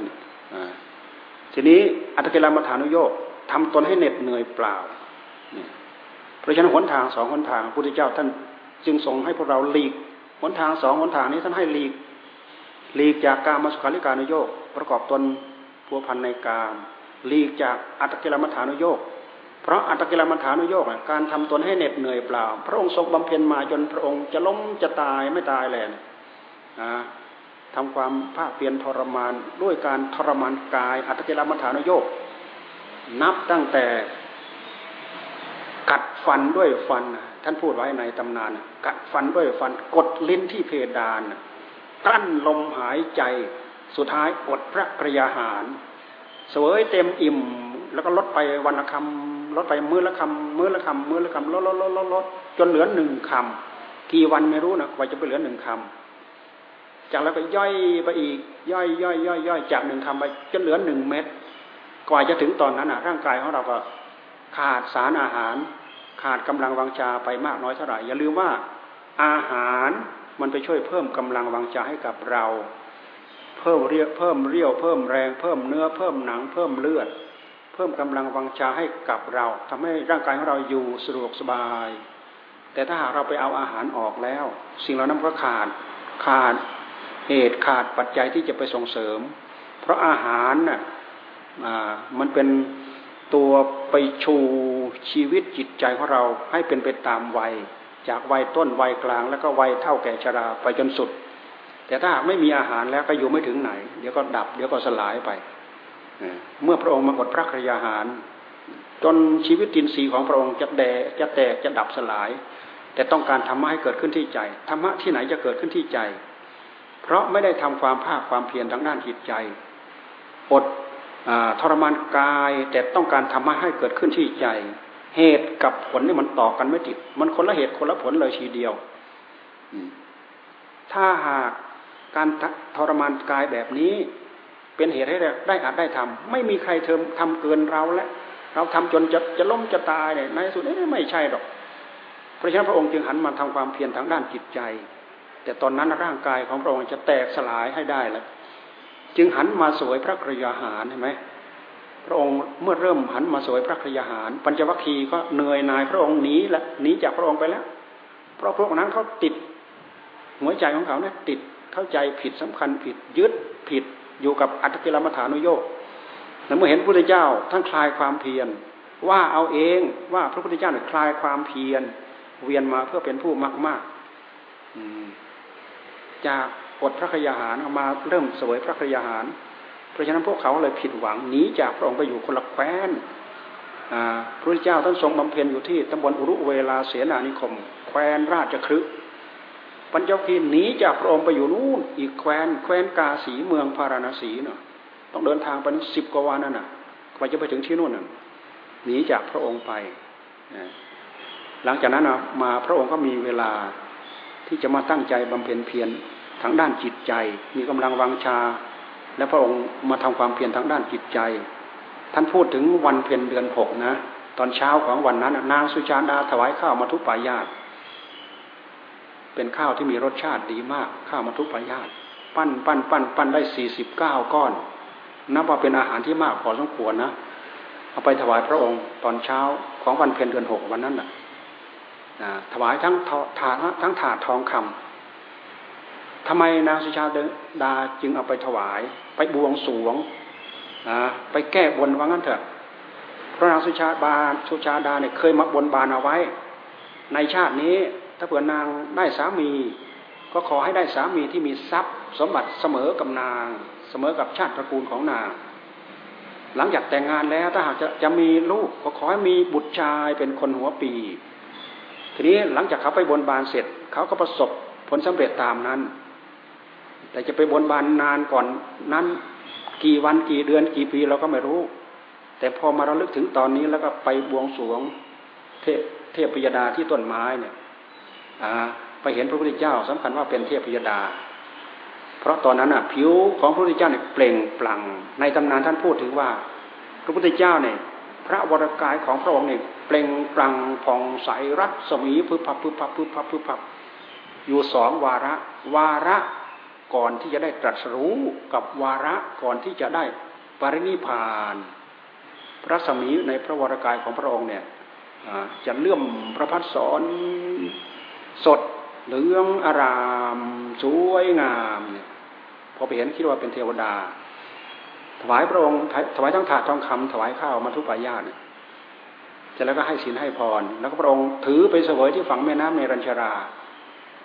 ทีนี้อัตกิลมัฐานุโยก ทำตนให้เหน็ดเหนื่อยเปล่า เพราะฉะนั้นหนทางสองหนทางพระพุทธเจ้าท่านจึงทรงให้พวกเราหลีกหนทางสองหนทางนี้ท่านให้หลีกหลีกจากการมาสุขาริการนโยกประกอบตนพัวพันในกามหลีกจากอัตกิลมัฐานุโยกเพราะอัตกิลมัฐานุโยกการทำตนให้เหน็ดเหนื่อยเปล่า พระองค์ทรงบำเพ็ญมาจนพระองค์จะล้มจะตายไม่ตายแลยนะทำความภาคเพียรทรมานด้วยการทรมานกายอัตกิลมัฐานุโยก นับตั้งแต่ กัดฟันด้วยฟัน ท่านพูดไว้ในตำนาน กัดฟันด้วยฟัน กดลิ้นที่เพดานกลั้นลมหายใจ สุดท้ายอดพระกรยาหาร เสวยเต็มอิ่ม แล้วก็ลดไปวันละคำลดไปมื้อละคำมื้อละคำมื้อละคำลดลดลดลดลดจนเหลือหนึ่งคำกี่วันไม่รู้นะกว่าจะไปเหลือหนึ่งคำจากแล้วก็ย่อยไปอีก ย่อยย่อยย่อยย่อยจากหนึ่งคำไปจนเหลือหนึ่งเม็ด กว่าจะถึงตอนนั้นนะร่างกายของเราก็ขาดสารอาหาร ขาดกำลังวังชาไปมากน้อยเท่าไหร่อย่าลืมว่าอาหารมันไปช่วยเพิ่มกำลังวังใจให้กับเรา เพิ่มเรียเพิ่มเรี่ยวเพิ่มแรงเพิ่มเนื้อเพิ่มหนังเพิ่มเลือด เพิ่มกำลังวังชาให้กับเราทำให้ร่างกายของเราอยู่สะดวกสบาย แต่ถ้าหากเราไปเอาอาหารออกแล้ว สิ่งเหล่านั้นก็ขาดขาดเหตุขาดปัจจัยที่จะไปส่งเสริม เพราะอาหารน่ะ มันเป็นตัวไปชูชีวิตจิตใจของเราให้เป็นไปตามวัย จากวัยต้นวัยกลาง แล้วก็วัยเท่าแก่ชราไปจนสุด แต่ถ้าไม่มีอาหารแล้วก็อยู่ไม่ถึงไหน เดี๋ยวก็ดับ เดี๋ยวก็สลายไปเมื่อพระองค์มากดพระกรยาหาร จนชีวิตตินสีของพระองค์จะแดจะแตกจะดับสลาย แต่ต้องการธรรมะให้เกิดขึ้นที่ใจธรรมะที่ไหนจะเกิดขึ้นที่ใจ เพราะไม่ได้ทำความภาคความเพียรทางด้านจิตใจ อด ทรมานกายแต่ต้องการทำให้เกิดขึ้นที่ใจ เหตุกับผลนี่มันต่อกันไม่ติด มันคนละเหตุคนละผลเลยทีเดียวถ้าหากการทรมานกายแบบนี้ เป็นเหตุให้ได้อาจได้ทำไม่มีใครเทมทำเกินเราและ เราทำจนจะจะล้มจะตายเนี่ยในสุดนี้ไม่ใช่หรอกเพราะฉะนั้นพระองค์จึงหันมาทำความเพียรทางด้านจิตใจ แต่ตอนนั้นร่างกายของพระองค์จะแตกสลายให้ได้แล้ว จึงหันมาสวยพระกรยาหารเห็นไหมพระองค์เมื่อเริ่มหันมาสวยพระกรยาหาร ปัญจวัคคีย์ก็เหนื่อยนายพระองค์หนีละหนีจากพระองค์ไปแล้ว เพราะพวกนั้นเขาติดหัวใจของเขาเนี่ยติดเข้าใจผิดสำคัญผิดยึดผิดอยู่กับอัตติลมัฐานุโยกแต่เมื่อเห็นพระพุทธเจ้าทั้งคลายความเพียรว่าเอาเองว่าพระพุทธเจ้าเนี่ยคลายความเพียรเวียนมาเพื่อเป็นผู้มากมากจาก อดพระคยาหารเอามาเริ่มสวยพระคยาหาร เพราะฉะนั้นพวกเขาเลยผิดหวังหนีจากพระองค์ไปอยู่คนละแคว้นพระเจ้าท่านทรงบำเพ็ญอยู่ที่ตำบลอุรุเวลาเสนานิคม แคว้นราชครึกปัญจคีหนีจากพระองค์ไปอยู่นู่นอีกแคว้นแคว้นกาสีเมืองพาราณสีเนาะต้องเดินทางไปสิบกว่าวันนั่นน่ะกว่าจะไปถึงที่นู่นน่ะหนีจากพระองค์ไป หลังจากนั้นมาพระองค์ก็มีเวลาที่จะมาตั้งใจบำเพ็ญเพียร ทางด้านจิตใจ มีกำลังวังชา และพระองค์มาทำความเพียรทางด้านจิตใจ ท่านพูดถึงวันเพ็ญเดือนหกนะ ตอนเช้าของวันนั้นนางสุชาดาถวายข้าวมาทุปายาตเป็นข้าวที่มีรสชาติดีมากข้าวมาทุปายาตปั้นปั้นปั้นปั้นได้สี่สิบเก้าก้อน นับว่าเป็นอาหารที่มากพอสมควรนะเอาไปถวายพระองค์ตอนเช้าของวันเพ็ญเดือนหกวันนั้นนะถวายทั้งถาดทั้งถาดทองคำ ทำไมนางสุชาดาจึงเอาไปถวาย ไปบวงสวงนะไปแก้บนว่างั้นเถอะเพราะนางสุชาบาสุชาดาเนี่ยเคยมาบนบานเอาไว้ ในชาตินี้ถ้าเผื่อนางได้สามี ก็ขอให้ได้สามีที่มีทรัพย์ สมบัติเสมอกับนาง เสมอกับชาติตระกูลของนาง หลังจากแต่งงานแล้วถ้าหากจะจะมีลูกก็ขอให้มีบุตรชายเป็นคนหัวปี ทีนี้หลังจากเขาไปบนบานเสร็จ เขาก็ประสบผลสำเร็จตามนั้น แต่จะไปบนบานนานก่อนนั้น กี่วันกี่เดือนกี่ปีเราก็ไม่รู้ แต่พอมาเราลึกถึงตอนนี้แล้วก็ไปบวงสวงเทพเทพยดาที่ต้นไม้เนี่ยไปเห็นพระพุทธเจ้าสำคัญว่าเป็นเทพยดา เพราะตอนนั้นอะผิวของพระพุทธเจ้าเนี่ยเปล่งปลั่งในตำนานท่านพูดถึงว่า พระพุทธเจ้าเนี่ยพระวรกายของพระองค์เนี่ยเปล่งปลั่งผ่องใสรัศมีพึบพับพึบพับพึบพับพึบพับอยู่สองวาระ วาระ ก่อนที่จะได้ตรัสรู้กับวาระก่อนที่จะได้ปรินิพาน พระสมีในพระวรากายของพระองค์เนี่ยจะเลื่อมพระพัดสอนสดเหลืองอารามสวยงามเนี่ยพอไปเห็นคิดว่าเป็นเทวดา ถวายพระองค์ถวายทั้งถาดทองคำถวายข้าวมาทุปายาตเนี่ยจะแล้วก็ให้ศีลให้พร แล้วก็พระองค์ถือไปเสวยที่ฝั่งแม่น้ำในรัญชรา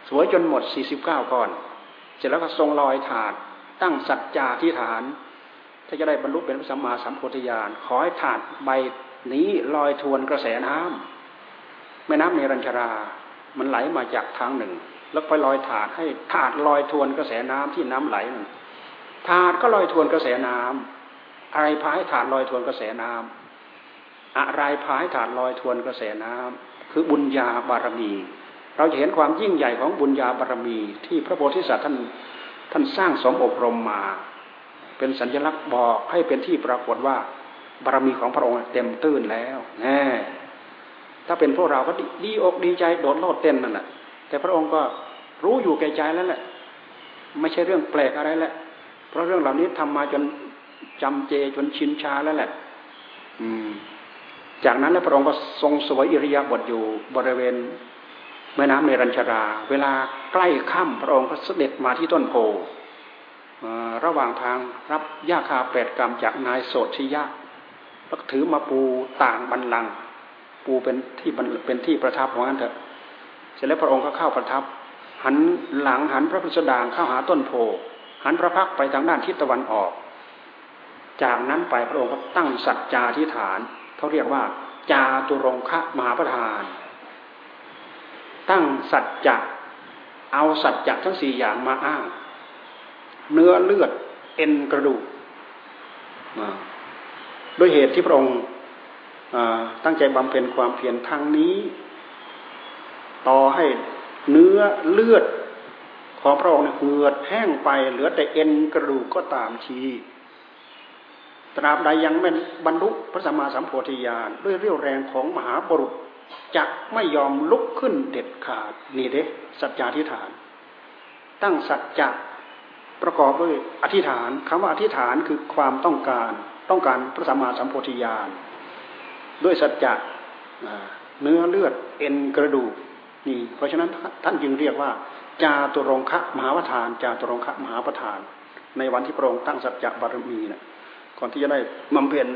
สวยจนหมดสี่สิบเก้าก้อน เสร็จแล้วก็ทรงลอยถาด ตั้งสัจจาที่ฐาน ถ้าจะได้บรรลุเป็นพระสัมมาสัมพุทธญาณขอให้ถาดใบนี้ลอยทวนกระแสน้ำแม่น้ำเนรัญชรา มันไหลมาจากทางหนึ่ง แล้วไปลอยถาดให้ถาดลอยทวนกระแสน้ำที่น้ำไหลนั่นถาดก็ลอยทวนกระแสน้ำอะไรพาให้ถาดลอยทวนกระแสน้ำอะไรพาให้ถาดลอยทวนกระแสน้ำคือบุญญาบารมี เราจะเห็นความยิ่งใหญ่ของบุญญาบารรมีที่พระโพธิสัตว์ท่านท่านสร้างสมอบรมมา เป็นสัญลักษณ์บอกให้เป็นที่ปรากฏว่าบารรมีของพระองค์เต็มตื้นแล้วแน่ถ้าเป็นพวกเราก็ดีอกดีใจโดดโลดเต้นนั่นแหละแต่พระองค์ก็รู้อยู่แก่ใจแล้วแหละ ไม่ใช่เรื่องแปลกอะไรแหละ เพราะเรื่องเหล่านี้ทำมาจนจำเจจนชินชาแล้วแหละ อืม จากนั้นแล้วพระองค์ก็ทรงสวยอิริยาบถอยู่บริเวณ แม่น้ำเมรัญชรา เวลาใกล้ค่ำพระองค์ก็เสด็จมาที่ต้นโพระหว่างทางรับยาคาแปดกรรมจากนายโสชิยะแล้วถือมาปูต่างบันลัง ปูเป็นที่เป็นที่ประทับของนั้นเถอะ เสร็จแล้วพระองค์ก็เข้าประทับ หันหลังหันพระพุทธดางเข้าหาต้นโพหันพระพักไปทางด้านทิศตะวันออก จากนั้นไปพระองค์ก็ตั้งสัจจาธิฐานเขาเรียกว่า จาตุรงคะมหาประธาน ตั้งสัจจะเอาสัจจะทั้งสี่อย่างมาอ้าง เนื้อเลือดเอ็นกระดูกด้วยเหตุที่พระองค์ตั้งใจบำเพ็ญความเพียรทางนี้ ต่อให้เนื้อเลือดของพระองค์เหือดแห้งไปเหลือแต่เอ็นกระดูกก็ตามทีตราบใดยังไม่บรรลุพระสัมมาสัมโพธิญาณด้วยเรี่ยวแรงของมหาบุรุษ จะไม่ยอมลุกขึ้นเด็ดขาดนี่เด้สัจจาธิฐาน ตั้งสัจจะประกอบด้วยอธิษฐานคำว่าอธิษฐานคือความต้องการต้องการพระสัมมาสัมโพธิญาณด้วยสัจจะเนื้อเลือดเอ็นกระดูกนี่เพราะฉะนั้นท่านจึงเรียกว่า จาตุรงคะมหาประธาน จาตุรงคะมหาประธาน ในวันที่พระองค์ตั้งสัจจะบารมีนะก่อนที่จะได้บำเพ็ญ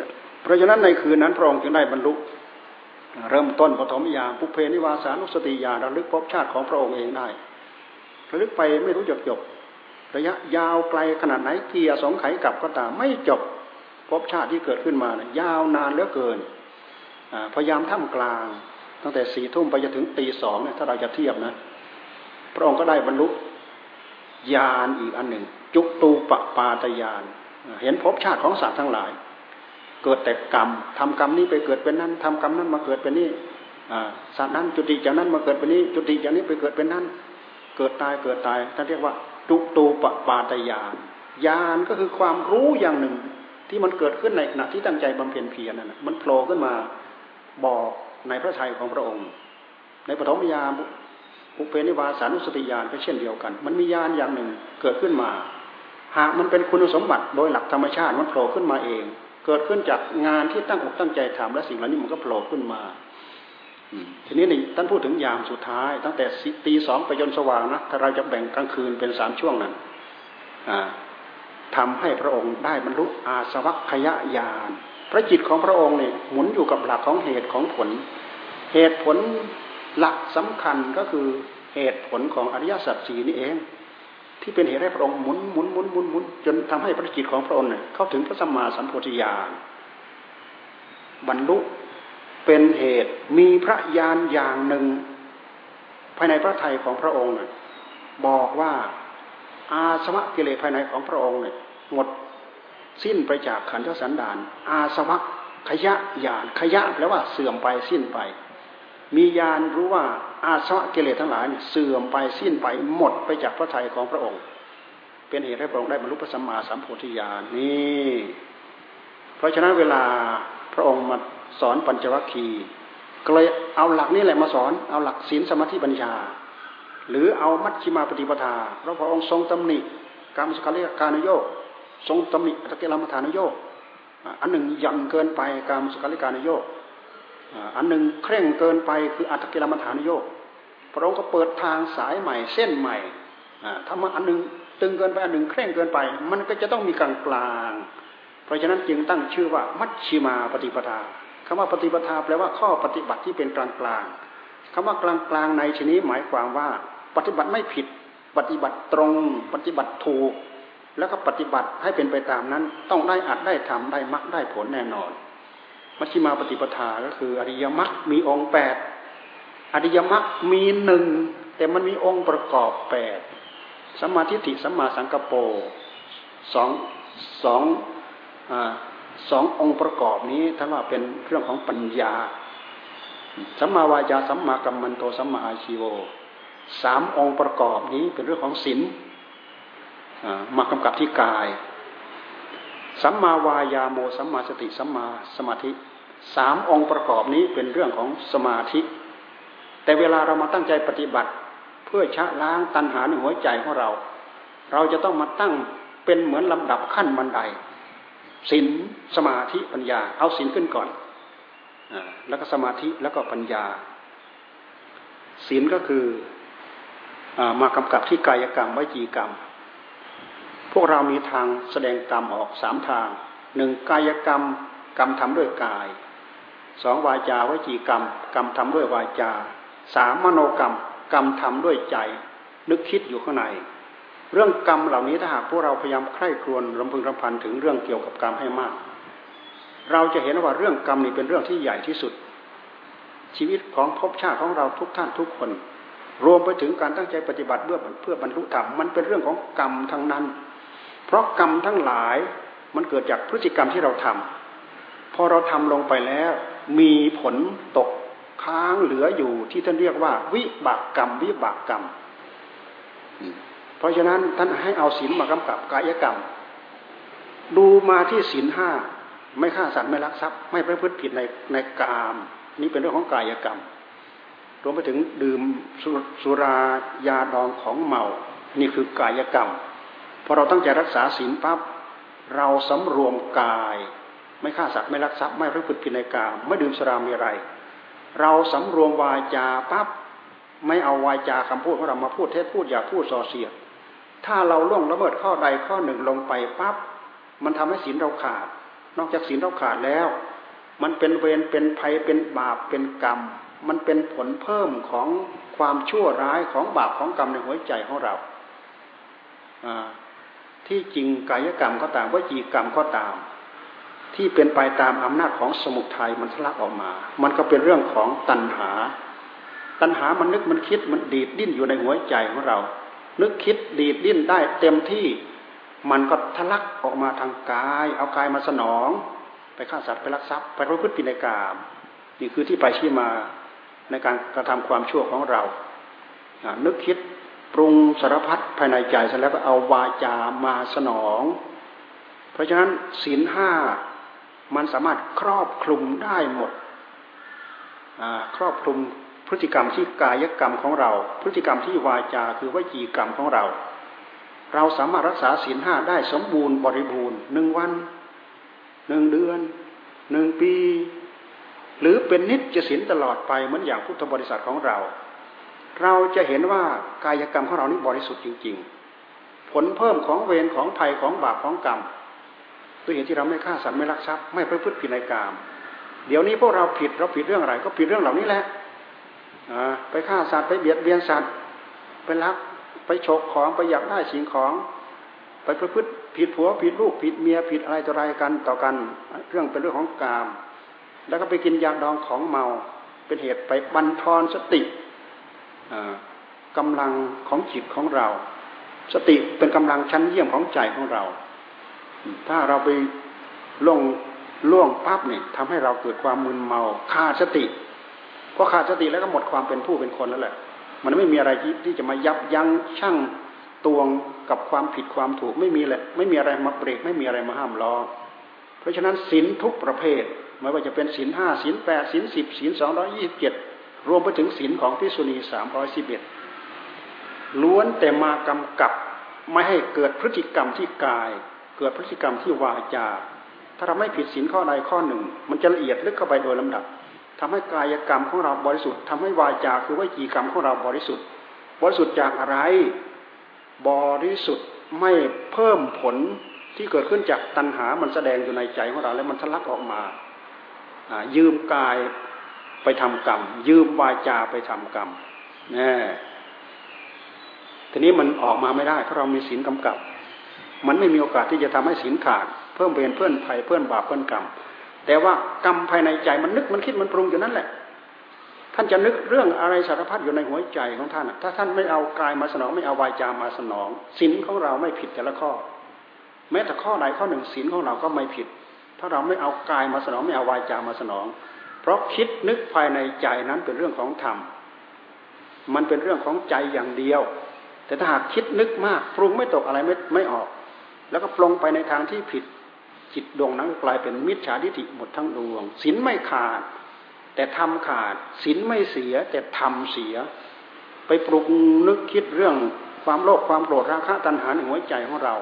เพราะฉะนั้นในคืนนั้นพระองค์จึงได้บรรลุ เริ่มต้นปฐมยามปุพเพนิวาสานุสติญาณระลึกภพชาติของพระองค์เองได้ระลึกไปไม่รู้จบจบระยะยาวไกลขนาดไหนเกียร์สองไขกับก็ตามไม่จบพบชาติที่เกิดขึ้นมานะยาวนานเหลือเกินพอยามท่ามกลาง ตั้งแต่สี่ทุ่มไปจนถึงตีสองเนี่ยถ้าเราจะเทียบนะ พระองค์ก็ได้บรรลุญาณอีกอันหนึ่ง จุตูปปาตญาณเห็นภพชาติของสัตว์ทั้งหลาย เกิดแต่กรรมทำกรรมนี้ไปเกิดเป็นนั้นทำกรรมนั้นมาเกิดเป็นนี่สัตว์นั้นจุติจากนั้นมาเกิดเป็นนี้ จุติจากนี้ไปเกิดเป็นนั้น เกิดตายเกิดตายท่านเรียกว่าจุตูปปาตญาณญาณก็คือความรู้อย่างหนึ่ง ที่มันเกิดขึ้นในขณะที่ตั้งใจบำเพ็ญเพียรนั่นมันโผล่ขึ้นมาบอกในพระทัยของพระองค์ ในปฐมยามอุเพนิวาสานุสติญาณก็เช่นเดียวกัน มันมีญาณอย่างหนึ่งเกิดขึ้นมา หากมันเป็นคุณสมบัติโดยหลักธรรมชาติมันโผล่ขึ้นมาเอง เกิดขึ้นจากงานที่ตั้งอกตั้งใจทำและสิ่งเหล่านี้มันก็โผล่ขึ้นมาทีนี้นี่ท่านพูดถึงยามสุดท้าย ตั้งแต่ตีสองไปจนสว่างนะถ้าเราจะแบ่งกลางคืนเป็นสามช่วงนั้นทำให้พระองค์ได้บรรลุอาสวัคยญาณพระจิตของพระองค์เนี่ยหมุนอยู่กับหลักของเหตุของผล เหตุผลหลักสำคัญก็คือเหตุผลของอริยสัจสีนี่เอง ที่เป็นเหตุให้พระองค์หมุนหมุนหมุนหมุนหมุนจนทำให้พระจิตของพระองค์เนี่ยเข้าถึงพระสัมมาสัมโพธิญาณบรรลุเป็นเหตุมีพระญาณอย่างหนึ่ง ภายในพระทัยของพระองค์เนี่ยบอกว่าอาสวะกิเลสภายในของพระองค์เนี่ยหมดสิ้นไปจากขันธสันดาน อาสวะขยะญาณขยะแปลว่าเสื่อมไปสิ้นไป มีญาณรู้ว่าอาสวะกิเลสทั้งหลายเสื่อมไปสิ้นไปหมดไปจากพระทัยของพระองค์ เป็นเหตุให้พระองค์ได้บรรลุพระสัมมาสัมโพธิญาณนี่เพราะฉะนั้นเวลาพระองค์มาสอนปัญจวัคคีย์ก็เลยเอาหลักนี้แหละมาสอนเอาหลักศีลสมาธิปัญญา หรือเอามัชฌิมาปฏิปทาเพราะพระองค์ทรงตำหนิกรรมสกาลิการนโยกทรงตำหนิอัตเกลามฐานโยกอันหนึ่งยันเกินไปกรรมสกาลิการนโยก อันหนึ่งเคร่งเกินไปคืออัตเกลามฐานโยกพระองค์ก็เปิดทางสายใหม่เส้นใหม่ถ้ามาอันหนึ่งตึงเกินไปอันหนึ่งเคร่งเกินไป มันก็จะต้องมีกลางกลางเพราะฉะนั้นจึงตั้งชื่อว่ามัชชิมาปฏิปทาคำว่าปฏิปทาแปลว่าข้อปฏิบัติที่เป็นกลางกลางคำว่ากลางกลางในชนี้หมายความว่า ปฏิบัติไม่ผิด ปฏิบัติตรง ปฏิบัติถูก แล้วก็ปฏิบัติให้เป็นไปตามนั้น ต้องได้อัดได้ทำได้มรรคได้ผลแน่นอน มัชฌิมาปฏิปทาก็คืออริยมรรคมีองค์แปดอริยมรรคมีหนึ่งแต่มันมีองค์ประกอบแปดสัมมาทิฏฐิสัมมาสังกปรสองสองสององค์ประกอบนี้ท่านว่าเป็นเรื่องของปัญญาสัมมาวาจาสัมมากัมมันโตสัมมาอาชีโวสามองค์ประกอบนี้เป็นเรื่องของศีลมากำกับที่กายสัมมาวายาโมสัมมาสติสัมมาสมาธิ สามองค์ประกอบนี้เป็นเรื่องของสมาธิ แต่เวลาเรามาตั้งใจปฏิบัติ เพื่อชะล้างตัณหาในหัวใจของเรา เราจะต้องมาตั้งเป็นเหมือนลำดับขั้นบันไดศีลสมาธิปัญญา เอาศีลขึ้นก่อนแล้วก็สมาธิแล้วก็ปัญญาศีลก็คืออมากำกับที่กายกรรมวิจีกรรม พวกเรามีทางแสดงกรรมออกสามทางหนึ่งกายกรรมกรรมทำด้วยกาย สองวาจาวจีกรรม กรรมทำด้วยวาจาสามมโนกรรม กรรมทำด้วยใจ นึกคิดอยู่ข้างใน เรื่องกรรมเหล่านี้ถ้าหากพวกเราพยายามใคร่ครวญรำพึงรำพันถึงเรื่องเกี่ยวกับกรรมให้มาก เราจะเห็นว่าเรื่องกรรมนี่เป็นเรื่องที่ใหญ่ที่สุด ชีวิตของภพชาติของเราทุกท่านทุกคน รวมไปถึงการตั้งใจปฏิบัติเพื่อเพื่อบรรลุธรรมมันเป็นเรื่องของกรรมทั้งนั้น เพราะกรรมทั้งหลายมันเกิดจากพฤติกรรมที่เราทำพอเราทำลงไปแล้ว มีผลตกค้างเหลืออยู่ที่ท่านเรียกว่า วิบากกรรม วิบากกรรม เพราะฉะนั้นท่านให้เอาศีลมากำกับกายกรรม ดูมาที่ศีลห้าไม่ฆ่าสัตว์ไม่ลักทรัพย์ไม่ประพฤติผิดในในกามนี่เป็นเรื่องของกายกรรมรวมไปถึงดื่มสุรายาดองของเมา นี่คือกายกรรมพอเราตั้งใจรักษาศีลปั๊บเราสำรวมกาย ไม่ฆ่าสัตว์ไม่ลักทรัพย์ไม่ประพฤติผิดในกามไม่ดื่มสรามีอะไร เราสำรวมวาจาปั๊บไม่เอาวาจาคำพูดของเรามาพูดเท็จพูดอย่าพูดส่อเสียด ถ้าเราล่วงละเมิดข้อใดข้อหนึ่งลงไปปั๊บมันทำให้ศีลเราขาด นอกจากศีลเราขาดแล้ว มันเป็นเวรเป็นภัยเป็นบาปเป็นกรรม มันเป็นผลเพิ่มของความชั่วร้ายของบาปของกรรมในหัวใจของเราที่จริงกายกรรมก็ตามวิจีกรรมก็ตาม ที่เป็นไปตามอำนาจของสมุทัยมันทะลักออกมา มันก็เป็นเรื่องของตัณหา ตัณหามันนึกมันคิดมันดีดดิ้นอยู่ในหัวใจของเรา นึกคิดดีดดิ้นได้เต็มที่ มันก็ทะลักออกมาทางกาย เอากายมาสนอง ไปฆ่าสัตว์ไปลักทรัพย์ไปประพฤติผิดในกามนี่คือที่ไปที่มาในการกระทำความชั่วของเรา นึกคิดปรุงสารพัดภายในใจเสร็จแล้วก็เอาวาจามาสนอง เพราะฉะนั้นศีลห้า มันสามารถครอบคลุมได้หมด ครอบคลุมพฤติกรรมที่กายกรรมของเรา พฤติกรรมที่วาจาคือวิจีกรรมของเรา เราสามารถรักษาศีลห้าได้สมบูรณ์บริบูรณ์หนึ่งวันหนึ่งเดือนหนึ่งปี หรือเป็นนิจศีลตลอดไปเหมือนอย่างพุทธบริษัทของเรา เราจะเห็นว่ากายกรรมของเรานี่บริสุทธิ์จริง ๆ ผลเพิ่มของเวรของภัยของบาปของกรรม ด้วยเหตุที่เราไม่ฆ่าสัตว์ไม่ลักทรัพย์ไม่ประพฤติผิดในกาม เดี๋ยวนี้พวกเราผิดเราผิดเรื่องอะไร ก็ผิดเรื่องเหล่านี้แหละไปฆ่าสัตว์ไปเบียดเบียนสัตว์ไปลักไปฉกของไปอยากได้สิ่งของ ไปประพฤติผิดผัวผิดลูกผิดเมียผิดอะไรต่ออะไรกันต่อกัน เรื่องเป็นเรื่องของกาม แล้วก็ไปกินยาดองของเมาเป็นเหตุไปบันทอนสติกำลังของจิตของเรา สติเป็นกำลังชั้นเยี่ยมของใจของเรา ถ้าเราไปล่วงล่วงปั๊บเนี่ยทำให้เราเกิดความมึนเมาขาดสติพอขาดสติแล้วก็หมดความเป็นผู้เป็นคนแล้วแหละ มันไม่มีอะไรที่จะมายับยั้งชั่งตวงกับความผิดความถูกไม่มีแหละไม่มีอะไรมาเบรกไม่มีอะไรมาห้ามล้อเพราะฉะนั้นศีลทุกประเภทไม่ว่าจะเป็นศีลห้าศีลแปดศีลสิบศีลสองร้อยี่สิบเจ็ดรวมไปถึงศีลของพิสุณีสามร้อยสิบเอ็ดล้วนแต่มากำกับไม่ให้เกิดพฤติกรรมที่กาย เกิดพฤติกรรมที่วาจา ถ้าเราไม่ผิดศีลข้อใดข้อหนึ่ง มันจะละเอียดลึกเข้าไปโดยลำดับทำให้กายกรรมของเราบริสุทธิ์ทำให้วาจาคือวิจีกรรมของเราบริสุทธิ์ บริสุทธิ์จากอะไร บริสุทธิ์ไม่เพิ่มผลที่เกิดขึ้นจากตัณหา มันแสดงอยู่ในใจของเราแล้วมันทะลักออกมา ยืมกายไปทำกรรม ยืมวาจาไปทำกรรมนี่ทีนี้มันออกมาไม่ได้เพราะเรามีศีลกำกับ มันไม่มีโอกาสที่จะทำให้ศีลขาด เพิ่มเวรเพื่อนภัยเพื่อนบาปเพื่อนกรรม แต่ว่ากรรมภายในใจมันนึกมันคิดมันปรุงอยู่นั่นแหละ ท่านจะนึกเรื่องอะไรสารพัดอยู่ในหัวใจของท่านถ้าท่านไม่เอากายมาสนองไม่เอาวายจามาสนองศีลของเราไม่ผิดแต่ละข้อ แม้แต่ข้อใดข้อหนึ่งศีลของเราก็ไม่ผิด ถ้าเราไม่เอากายมาสนองไม่เอาวายจามาสนอง เพราะคิดนึกภายในใจนั้นเป็นเรื่องของธรรมมันเป็นเรื่องของใจอย่างเดียว แต่ถ้าหากคิดนึกมากปรุงไม่ตกอะไรไม่ไม่ออก แล้วก็ปลงไปในทางที่ผิดจิตดวงนั้นกลายเป็นมิจฉาทิฏฐิหมดทั้งดวงศีลไม่ขาด แต่ทำขาดศีลไม่เสีย แต่ทำเสีย ไปปลุกนึกคิดเรื่องความโลภความโกรธราคะตัณหาในหัวใจของเรา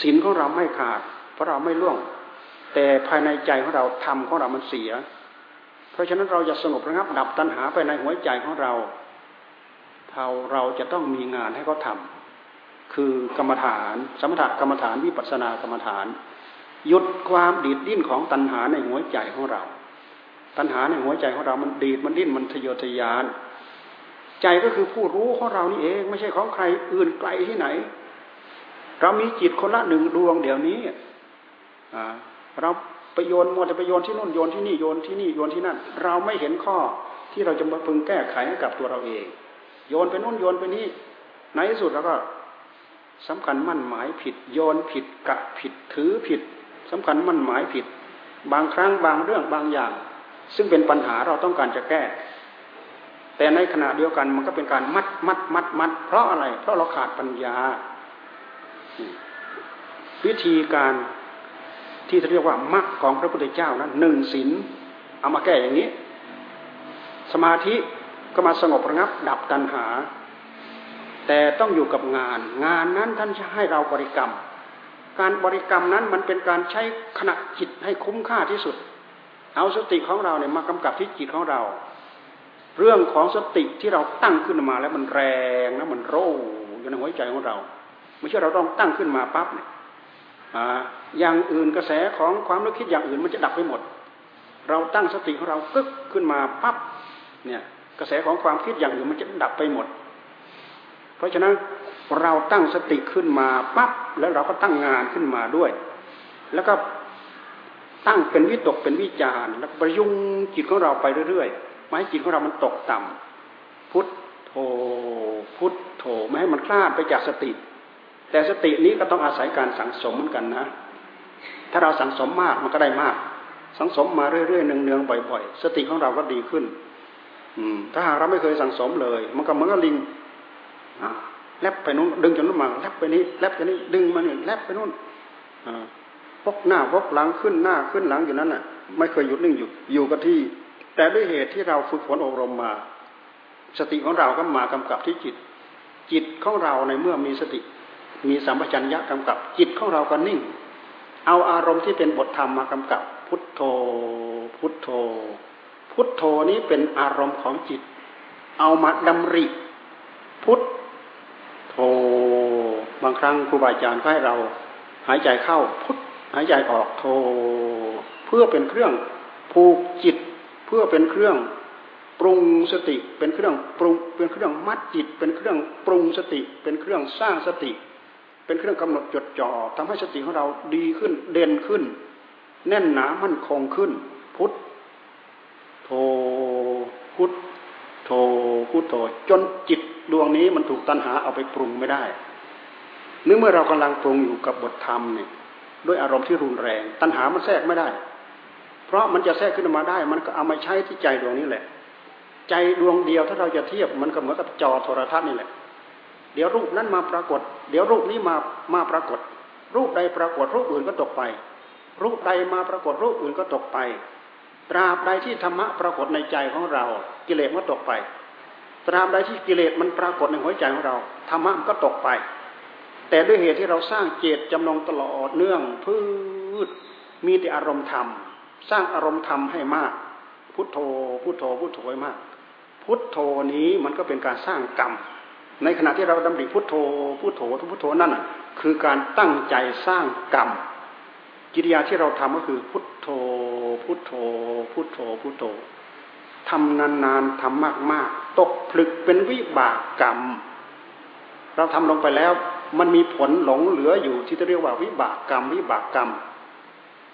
ศีลของเราไม่ขาด เพราะเราไม่ล่วง แต่ภายในใจของเราธรรมของเรามันเสีย เพราะฉะนั้นเราจะสงบระงับดับตัณหาไปในหัวใจของเราเราเราจะต้องมีงานให้เขาทา คือกรรมฐาน สมถกรรมฐานวิปัสสนากรรมฐาน หยุดความดีดดิ้นของตัณหาในหัวใจของเรา ตัณหาในหัวใจของเรา มันดีดมันดิ้นมันทะยอทะยาน ใจก็คือผู้รู้ของเรานี่เองไม่ใช่ของใครอื่นไกลที่ไหน เรามีจิตคนละหนึ่งดวงเดี๋ยวนี้เราไปโยนมัวแต่ไปโยนที่นู่นโยนที่นี่โยนที่นี่โยนที่นั่น เราไม่เห็นข้อที่เราจะมาพึงแก้ไขให้กับตัวเราเอง โยนไปนู่นโยนไปนี่ในที่สุดเราก็ สำคัญมั่นหมายผิด โยนผิดกะผิดถือผิดสำคัญมั่นหมายผิด บางครั้งบางเรื่องบางอย่าง ซึ่งเป็นปัญหาเราต้องการจะแก้ แต่ในขณะเดียวกันมันก็เป็นการมัดมัดมัดมัด เพราะอะไร เพราะเราขาดปัญญา วิธีการที่เรียกว่ามรรคของพระพุทธเจ้านั้นหนึ่งศีลเอามาแก้อย่างนี้ สมาธิก็มาสงบระงับดับตัณหา แต่ต้องอยู่กับงาน งานนั้นท่านจะให้เราบริกรรม การบริกรรมนั้นมันเป็นการใช้ขณะจิตให้คุ้มค่าที่สุด เอาสติของเราเนี่ยมากำกับที่จิตของเรา เรื่องของสติที่เราตั้งขึ้นมาแล้วมันแรงนะมันโร่อยู่ในหัวใจของเราไม่ใช่เราต้องตั้งขึ้นมาปั๊บเนี่ยอย่างอื่นกระแสของความนึกคิดอย่างอื่นมันจะดับไปหมด เราตั้งสติของเรากึกขึ้นมาปั๊บเนี่ยกระแสของความคิดอย่างอื่นมันจะดับไปหมด เพราะฉะนั้นเราตั้งสติขึ้นมาปั๊บแล้วเราก็ตั้งงานขึ้นมาด้วย แล้วก็ตั้งเป็นวิตกเป็นวิจารแล้วประยุงจิตของเราไปเรื่อยๆไม่ให้จิตของเรามันตกต่ำพุทโธพุทโธไม่ให้มันคลาดไปจากสติ แต่สตินี้ก็ต้องอาศัยการสังสมเหมือนกันนะ ถ้าเราสังสมมากมันก็ได้มาก สังสมมาเรื่อยๆเนืองๆบ่อย ๆ สติของเราก็ดีขึ้น อืม ถ้าหากเราไม่เคยสังสมเลย มันก็เหมือนกับลิง แลบไปนู้นดึงจนนู้นมาแลบไปนี้แลบไปนี้ดึงมาเนี่ยแลบไปนู้นพกหน้าพกหลังขึ้นหน้าขึ้นหลังอยู่นั้นน่ะ ไม่เคยหยุดนิ่งอยู่อยู่กับที่ แต่ด้วยเหตุที่เราฝึกฝนอบรมมา สติของเราก็มากำกับที่จิต จิตของเราในเมื่อมีสติ มีสัมปชัญญะกำกับ จิตของเราก็นิ่ง เอาอารมณ์ที่เป็นบทธรรมมากำกับ พุทโธ พุทโธ พุทโธนี้เป็นอารมณ์ของจิต เอามาดำริ พุท โธบางครั้งครูบาอาจารย์ก็ให้เรา หายใจเข้าพุทหายใจออกโธเพื่อเป็นเครื่องผูกจิต เพื่อเป็นเครื่องปรุงสติ เป็นเครื่องปรุงเป็นเครื่องมัดจิต เป็นเครื่องปรุงสติ เป็นเครื่องสร้างสติ เป็นเครื่องกำหนดจดจ่อทำให้สติของเราดีขึ้นเด่นขึ้น แน่นหนามั่นคงขึ้น พุทโธพุทโธพุทโธจนจิต ดวงนี้มันถูกตัณหาเอาไปปรุงไม่ได้นึกเมื่อเรากำลังปรุงอยู่กับบทธรรมเนี่ยด้วยอารมณ์ที่รุนแรง ตัณหามันแทรกไม่ได้ เพราะมันจะแทรกขึ้นมาได้ มันก็เอามาใช้ที่ใจดวงนี้แหละ ใจดวงเดียวถ้าเราจะเทียบมันก็เหมือนกับจอโทรทัศน์นี่แหละ เดี๋ยวรูปนั้นมาปรากฏ เดี๋ยวรูปนี้มามาปรากฏ รูปใดปรากฏรูปอื่นก็ตกไป รูปใดมาปรากฏรูปอื่นก็ตกไป ตราบใดที่ธรรมะปรากฏในใจของเรา กิเลสก็ตกไป ตราบใดที่กิเลสมันปรากฏในหัวใจของเราธรรมะมันก็ตกไป แต่ด้วยเหตุที่เราสร้างเจตจำนงตลอดเนื่องพืชมีแต่อารมณ์ธรรม สร้างอารมณ์ธรรมให้มาก พุทโธพุทโธพุทโธให้มาก พุทโธนี้มันก็เป็นการสร้างกรรม ในขณะที่เราดำริพุทโธพุทโธทุพุทโธนั่นคือการตั้งใจสร้างกรรมกิริยาที่เราทำก็คือพุทโธ พุทโธ พุทโธ พุทโธทำนานๆทำมากๆ ตกผลึกเป็นวิบากกรรม เราทำลงไปแล้ว มันมีผลหลงเหลืออยู่ที่เรียกว่าวิบากกรรม วิบากกรรม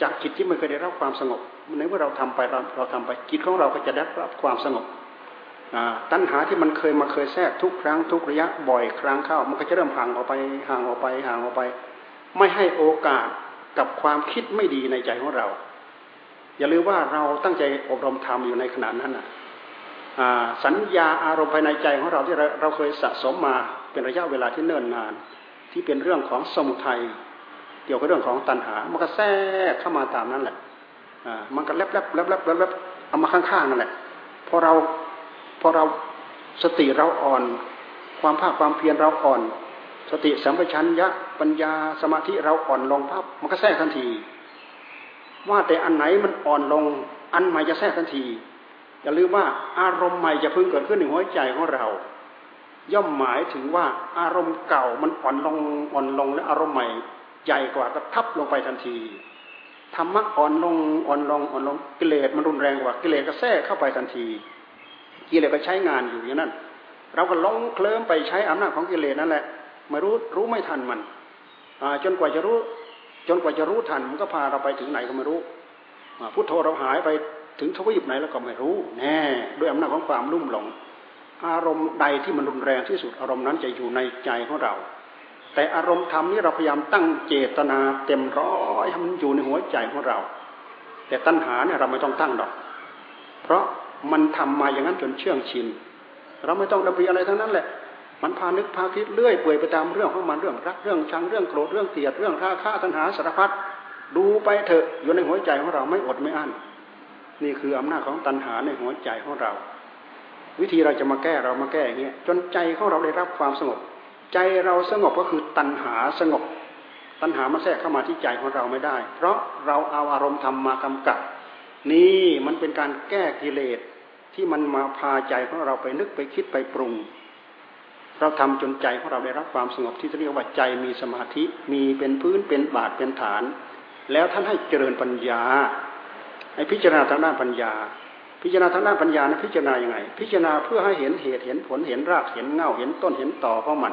จากจิตที่ไม่เคยได้รับความสงบในเมื่อเราทำไปเราเราทำไปจิตของเราก็จะได้รับความสงบตัณหาที่มันเคยมาเคยแทรกทุกครั้งทุกระยะบ่อยครั้งเข้า มันก็จะเริ่มห่างออกไปห่างออกไปห่างออกไป ไม่ให้โอกาสกับความคิดไม่ดีในใจของเรา อย่าลืมว่าเราตั้งใจอบรมธรรมอยู่ในขณะนั้นนะ สัญญาอารมณ์ภายในใจของเราที่เราเคยสะสมมาเป็นระยะเวลาที่เนิ่นนาน ที่เป็นเรื่องของสมุทัยเกี่ยวกับเรื่องของตัณหา มันก็แทรกเข้ามาตามนั้นแหละมันก็แลบแลบแลบแลบแลบเอามาข้างๆนั่นแหละพอเราพอเราสติเราอ่อน ความภาคความเพียรเราอ่อน สติสัมปชัญญะปัญญาสมาธิเราอ่อนลงภาพมันก็แทรกทันที ว่าแต่อันไหนมันอ่อนลง อันใหม่จะแทรกทันที อย่าลืมว่าอารมณ์ใหม่จะพึ่งเกิดขึ้นในหัวใจของเรา ย่อมหมายถึงว่าอารมณ์เก่ามันอ่อนลงอ่อนลงและอารมณ์ใหม่ใหญ่กว่าก็ทับลงไปทันทีธรรมะอ่อนลงอ่อนลงอ่อนลงกิเลสมันรุนแรงกว่ากิเลสก็แทรกเข้าไปทันที กิเลสก็ใช้งานอยู่อย่างนั้น เราก็ลงเคลิ้มไปใช้อำนาจของกิเลสนั่นแหละไม่รู้รู้ไม่ทันมันจนกว่าจะรู้ จนกว่าจะรู้ทันมันก็พาเราไปถึงไหนก็ไม่รู้พุทโธเราหายไป ถึงทวีปไหนแล้วก็ไม่รู้แน่ด้วยอำนาจของความลุ่มหลง อารมณ์ใดที่มันรุนแรงที่สุดอารมณ์นั้นจะอยู่ในใจของเรา แต่อารมณ์ธรรมนี้เราพยายามตั้งเจตนาเต็มร้อยให้มันอยู่ในหัวใจของเรา แต่ตัณหาเนี่ยเราไม่ต้องตั้งดอก เพราะมันทำมาอย่างนั้นจนเชื่องชิน เราไม่ต้องดำริอะไรทั้งนั้นแหละมันพานึกพาคิดเลื่อยเปื่อยไปตามเรื่องของมันเรื่องรักเรื่องชังเรื่องโกรธเรื่องเกลียดเรื่องราคะตัณหาสารพัดดูไปเถอะอยู่ในหัวใจของเราไม่อดไม่อั้น นี่คืออำนาจของตัณหาในหัวใจของเรา วิธีเราจะมาแก้เรามาแก้อย่างเงี้ยจนใจของเราได้รับความสงบ ใจเราสงบก็คือตัณหาสงบ ตัณหามาแทรกเข้ามาที่ใจของเราไม่ได้ เพราะเราเอาอารมณ์ธรรมมากำกับ นี่มันเป็นการแก้กิเลสที่มันมาพาใจของเราไปนึกไปคิดไปปรุง เราทำจนใจของเราได้รับความสงบที่เรียกว่าใจมีสมาธิมีเป็นพื้นเป็นบาทเป็นฐาน แล้วท่านให้เจริญปัญญา ให้พิจารณาทางด้านปัญญา พิจารณาทางด้านปัญญานะพิจารณาอย่างไง พิจารณาเพื่อให้เห็นเหตุเห็นผลเห็นรากเห็นเงาเห็นต้นเห็นต่อของมัน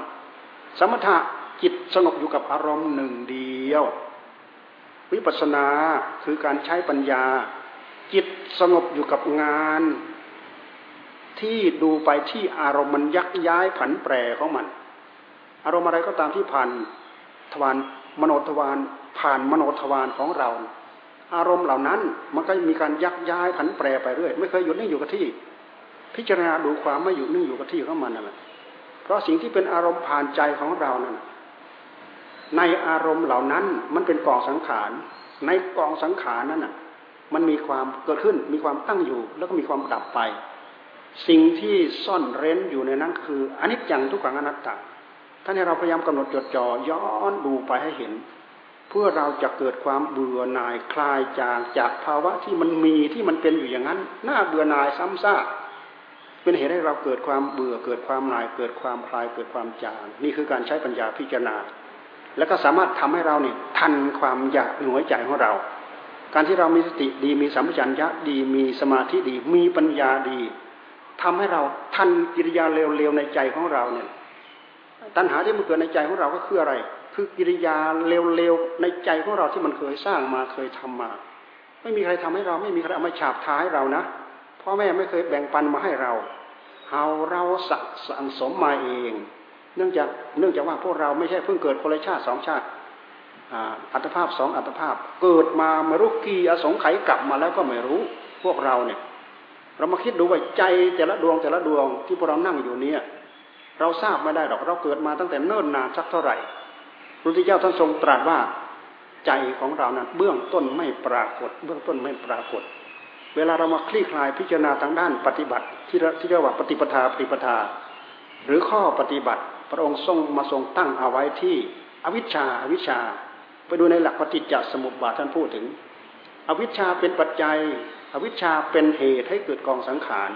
สมถะจิตสงบอยู่กับอารมณ์หนึ่งเดียว วิปัสสนาคือการใช้ปัญญา จิตสงบอยู่กับงาน ที่ดูไปที่อารมณ์มันยักย้ายผันแปรของมัน อารมณ์อะไรก็ตามที่ผ่านทวารมโนทวารผ่านมโนทวารของเรา อารมณ์เหล่านั้นมันก็มีการยักย้ายผันแปรไปเรื่อยไม่เคยหยุดนิ่งอยู่กับที่ พิจารณาดูความไม่หยุดนิ่งอยู่กับที่ของมันนั่นแหละเพราะสิ่งที่เป็นอารมณ์ผ่านใจของเรานั้นในอารมณ์เหล่านั้นมันเป็นกองสังขาร ในกองสังขารนั้นน่ะ มันมีความเกิดขึ้นมีความตั้งอยู่ แล้วก็มีความดับไป สิ่งที่ซ่อนเร้นอยู่ในนั้นคืออนิจจังทุกขังอนัตตาท่านให้เราพยายามกำหนดจดจ่อย้อนดูไปให้เห็น เพื่อเราจะเกิดความเบื่อหน่ายคลายจางจากภาวะที่มันมีที่มันเป็นอยู่อย่างนั้นน่าเบื่อหน่ายซ้ำซากเป็นเหตุให้เราเกิดความเบื่อเกิดความหน่าย เกิดความคลายเกิดความจางนี่คือการใช้ปัญญาพิจารณา แล้วก็สามารถทำให้เราเนี่ยทันความอยากในหัวใจของเรา การที่เรามีสติดีมีสัมปชัญญะดีมีสมาธิดี มีปัญญาดีทำให้เราทันกิริยาเร็วๆในใจของเราเนี่ยตัณหาที่มันเกิดในใจของเราก็คืออะไร คือกิริยาเร็วๆในใจของเราที่มันเคยสร้างมาเคยทำมา ไม่มีใครทำให้เราไม่มีใครเอามาฉาบท้ายเรานะพ่อแม่ไม่เคยแบ่งปันมาให้เราเอาเราสักสังสมมาเอง เนื่องจากเนื่องจากว่าพวกเราไม่ใช่เพิ่งเกิดคนละชาติสองชาติอัตภาพสองอัตภาพ เกิดมาไม่รู้กี่อสงไขยกลับมาแล้วก็ไม่รู้พวกเราเนี่ย เรามาคิดดูว่าใจแต่ละดวงแต่ละดวงที่พวกเรานั่งอยู่เนี่ย เราทราบไม่ได้หรอกเราเกิดมาตั้งแต่เนิ่นนานสักเท่าไหร่ พระพุทธเจ้าท่านทรงตรัสว่าใจของเรานั้นเบื้องต้นไม่ปรากฏ เบื้องต้นไม่ปรากฏ เวลาเรามาคลี่คลายพิจารณาทางด้านปฏิบัติ ที่ที่เรียกว่าปฏิปทาปฏิปทา หรือข้อปฏิบัติ พระองค์ทรงมาทรงตั้งเอาไว้ที่อวิชชาอวิชชา ไปดูในหลักปฏิจจสมุปบาทท่านพูดถึง อวิชชาเป็นปัจจัย อวิชชาเป็นเหตุให้เกิดกองสังขาร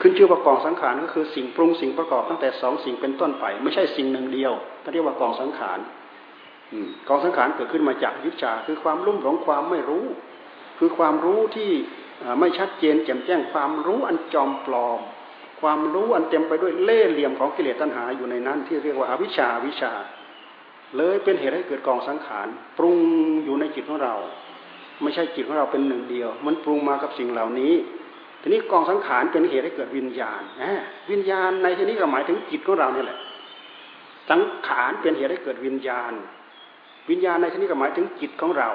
ขึ้นชื่อว่ากองสังขารก็คือสิ่งปรุงสิ่งประกอบตั้งแต่สองสิ่งเป็นต้นไป ไม่ใช่สิ่งหนึ่งเดียวท่เรียกว่ากองสังขารกองสังขารเกิดขึ้นมาจากวิชาคือความลุ่มหลงความไม่รู้ คือความรู้ที่ไม่ชัดเจนแจ่มแจ้งความรู้อันจอมปลอม ความรู้อันเต็มไปด้วยเล่ห์เหลี่ยมของกิเลสตัณหาอยู่ในนั้น ที่เรียกว่าอวิชชาวิชา เลยเป็นเหตุให้เกิดกองสังขารปรุงอยู่ในจิตของเรา ไม่ใช่จิตของเราเป็นหนึ่งเดียว มันปรุงมากับสิ่งเหล่านี้ ทีนี้กองสังขารเป็นเหตุให้เกิดวิญญาณวิญญาณในที่นี้ก็หมายถึงจิตของเราเนี่ยแหละ สังขารเป็นเหตุให้เกิดวิญญาณ วิญญาณในที่นี้ก็หมายถึงจิตของเรา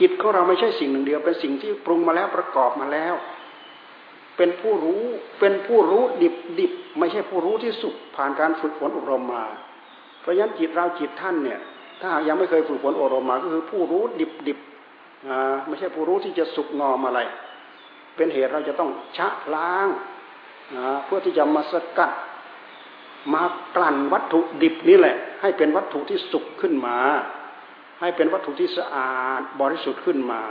จิตของเราไม่ใช่สิ่งหนึ่งเดียว เป็นสิ่งที่ปรุงมาแล้วประกอบมาแล้ว เป็นผู้รู้เป็นผู้รู้ดิบดิบไม่ใช่ผู้รู้ที่สุขผ่านการฝึกฝนอบรมมา เพราะฉะนั้นจิตเราจิตท่านเนี่ย ถ้ายังไม่เคยฝึกฝนอบรมมาก็คือผู้รู้ดิบดิบไม่ใช่ผู้รู้ที่จะสุกงอมอะไร เป็นเหตุเราจะต้องชะล้างนะเพื่อที่จะมาสกัดมากลั่นวัตถุดิบนี่แหละ ให้เป็นวัตถุที่สุกขึ้นมา ให้เป็นวัตถุที่สะอาดบริสุทธิ์ขึ้นมา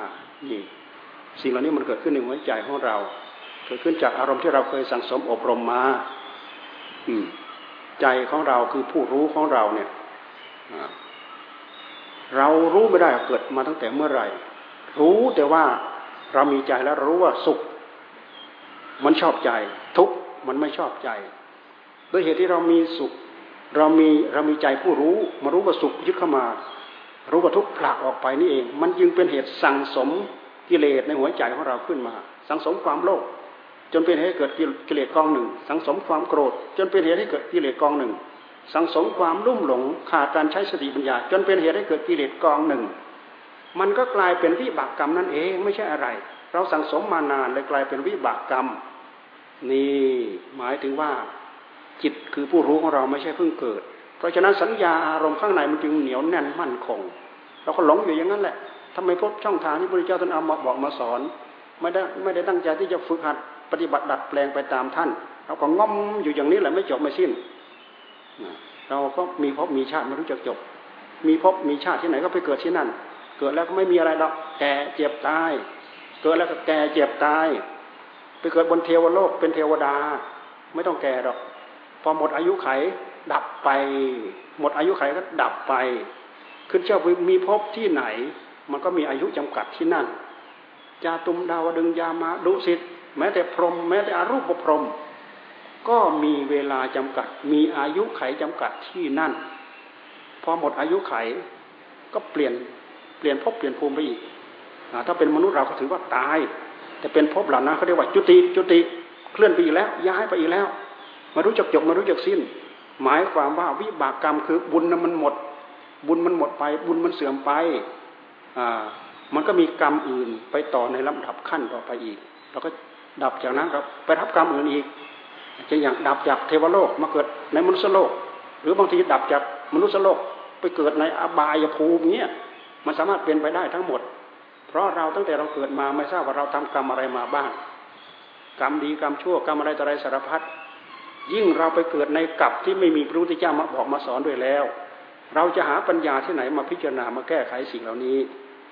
นี่สิ่งเหล่านี้มันเกิดขึ้นในหัวใจของเรา เกิดขึ้นจากอารมณ์ที่เราเคยสั่งสมอบรมมา อืม ใจของเราคือผู้รู้ของเราเนี่ยเรารู้ไม่ได้เกิดมาตั้งแต่เมื่อไหร่ รู้แต่ว่า เรามีใจแล้วรู้ว่าสุข มันชอบใจ ทุกข์มันไม่ชอบใจด้วยเหตุที่เรามีสุข เรามีเรามีใจผู้รู้ มารู้ว่าสุขยึดเข้ามา รู้ว่าทุกข์ผลักออกไปนี่เอง มันจึงเป็นเหตุสั่งสมกิเลสในหัวใจของเราขึ้นมา สังสมความโลภจนเป็นเหตุให้เกิดกิเลสกองหนึ่ง สังสมความโกรธ จนเป็นเหตุให้เกิดกิเลสกองหนึ่ง สังสมความลุ่มหลงขาดการใช้สติปัญญา จนเป็นเหตุให้เกิดกิเลสกองหนึ่ง มันก็กลายเป็นวิบากกรรมนั่นเองไม่ใช่อะไร เราสังสมมานานเลยกลายเป็นวิบากกรรม นี่หมายถึงว่าจิตคือผู้รู้ของเราไม่ใช่เพิ่งเกิด เพราะฉะนั้นสัญญาอารมณ์ข้างในมันจึงเหนียวแน่นมั่นคง เราก็หลงอยู่อย่างนั้นแหละทำไมพบช่องทางที่พระเจ้าท่านเอามาบอกมาสอน ไม่ได้ไม่ได้ตั้งใจที่จะฝึกหัดปฏิบัติดัดแปลงไปตามท่าน เราก็งอมอยู่อย่างนี้แหละไม่จบไม่สิ้น เราก็มีพบมีชาติไม่รู้จักจบ มีพบมีชาติที่ไหนก็ไปเกิดที่นั่น เกิดแล้วก็ไม่มีอะไรหรอกแก่เจ็บตาย เกิดแล้วก็แก่เจ็บตาย ไปเกิดบนเทวโลกเป็นเทวดา ไม่ต้องแก่หรอก พอหมดอายุไขดับไป หมดอายุไขก็ดับไป ขึ้นเชื่อมีพบที่ไหน มันก็มีอายุจำกัดที่นั่นจาตุมดาวดึงยามาดุสิตแม้แต่พรหมแม้แต่อรูปพรหมก็มีเวลาจำกัด มีอายุไขจำกัดที่นั่น พอหมดอายุไขก็เปลี่ยน เปลี่ยนภพเปลี่ยนภูมิไปอีกถ้าเป็นมนุษย์เราก็ถือว่าตาย แต่เป็นภพเหล่านั้นเขาเรียกว่าจุติจุติเคลื่อนไปอีกแล้ว ย้ายไปอีกแล้ว มารู้จักจบมารู้จักสิ้น หมายความว่าวิบากกรรมคือบุญนั้นมันหมด บุญมันหมดไป บุญมันเสื่อมไปอ่ามันก็มีกรรมอื่นไปต่อในลำดับขั้นต่อไปอีกเราก็ดับจากนั้นครับไปรับกรรมอื่นอีกจะอย่างดับจากเทวโลกมาเกิดในมนุษยโลก หรือบางทีดับจากมนุษยโลกไปเกิดในอบายภูมิเนี้ย มันสามารถเป็นไปได้ทั้งหมด เพราะเราตั้งแต่เราเกิดมาไม่ทราบว่าเราทำกรรมอะไรมาบ้าง กรรมดีกรรมชั่วกรรมอะไรต่ออะไรสารพัดยิ่งเราไปเกิดในกับที่ไม่มีพระพุทธเจ้ามาบอกมาสอนด้วยแล้ว เราจะหาปัญญาที่ไหนมาพิจารณามาแก้ไขสิ่งเหล่านี้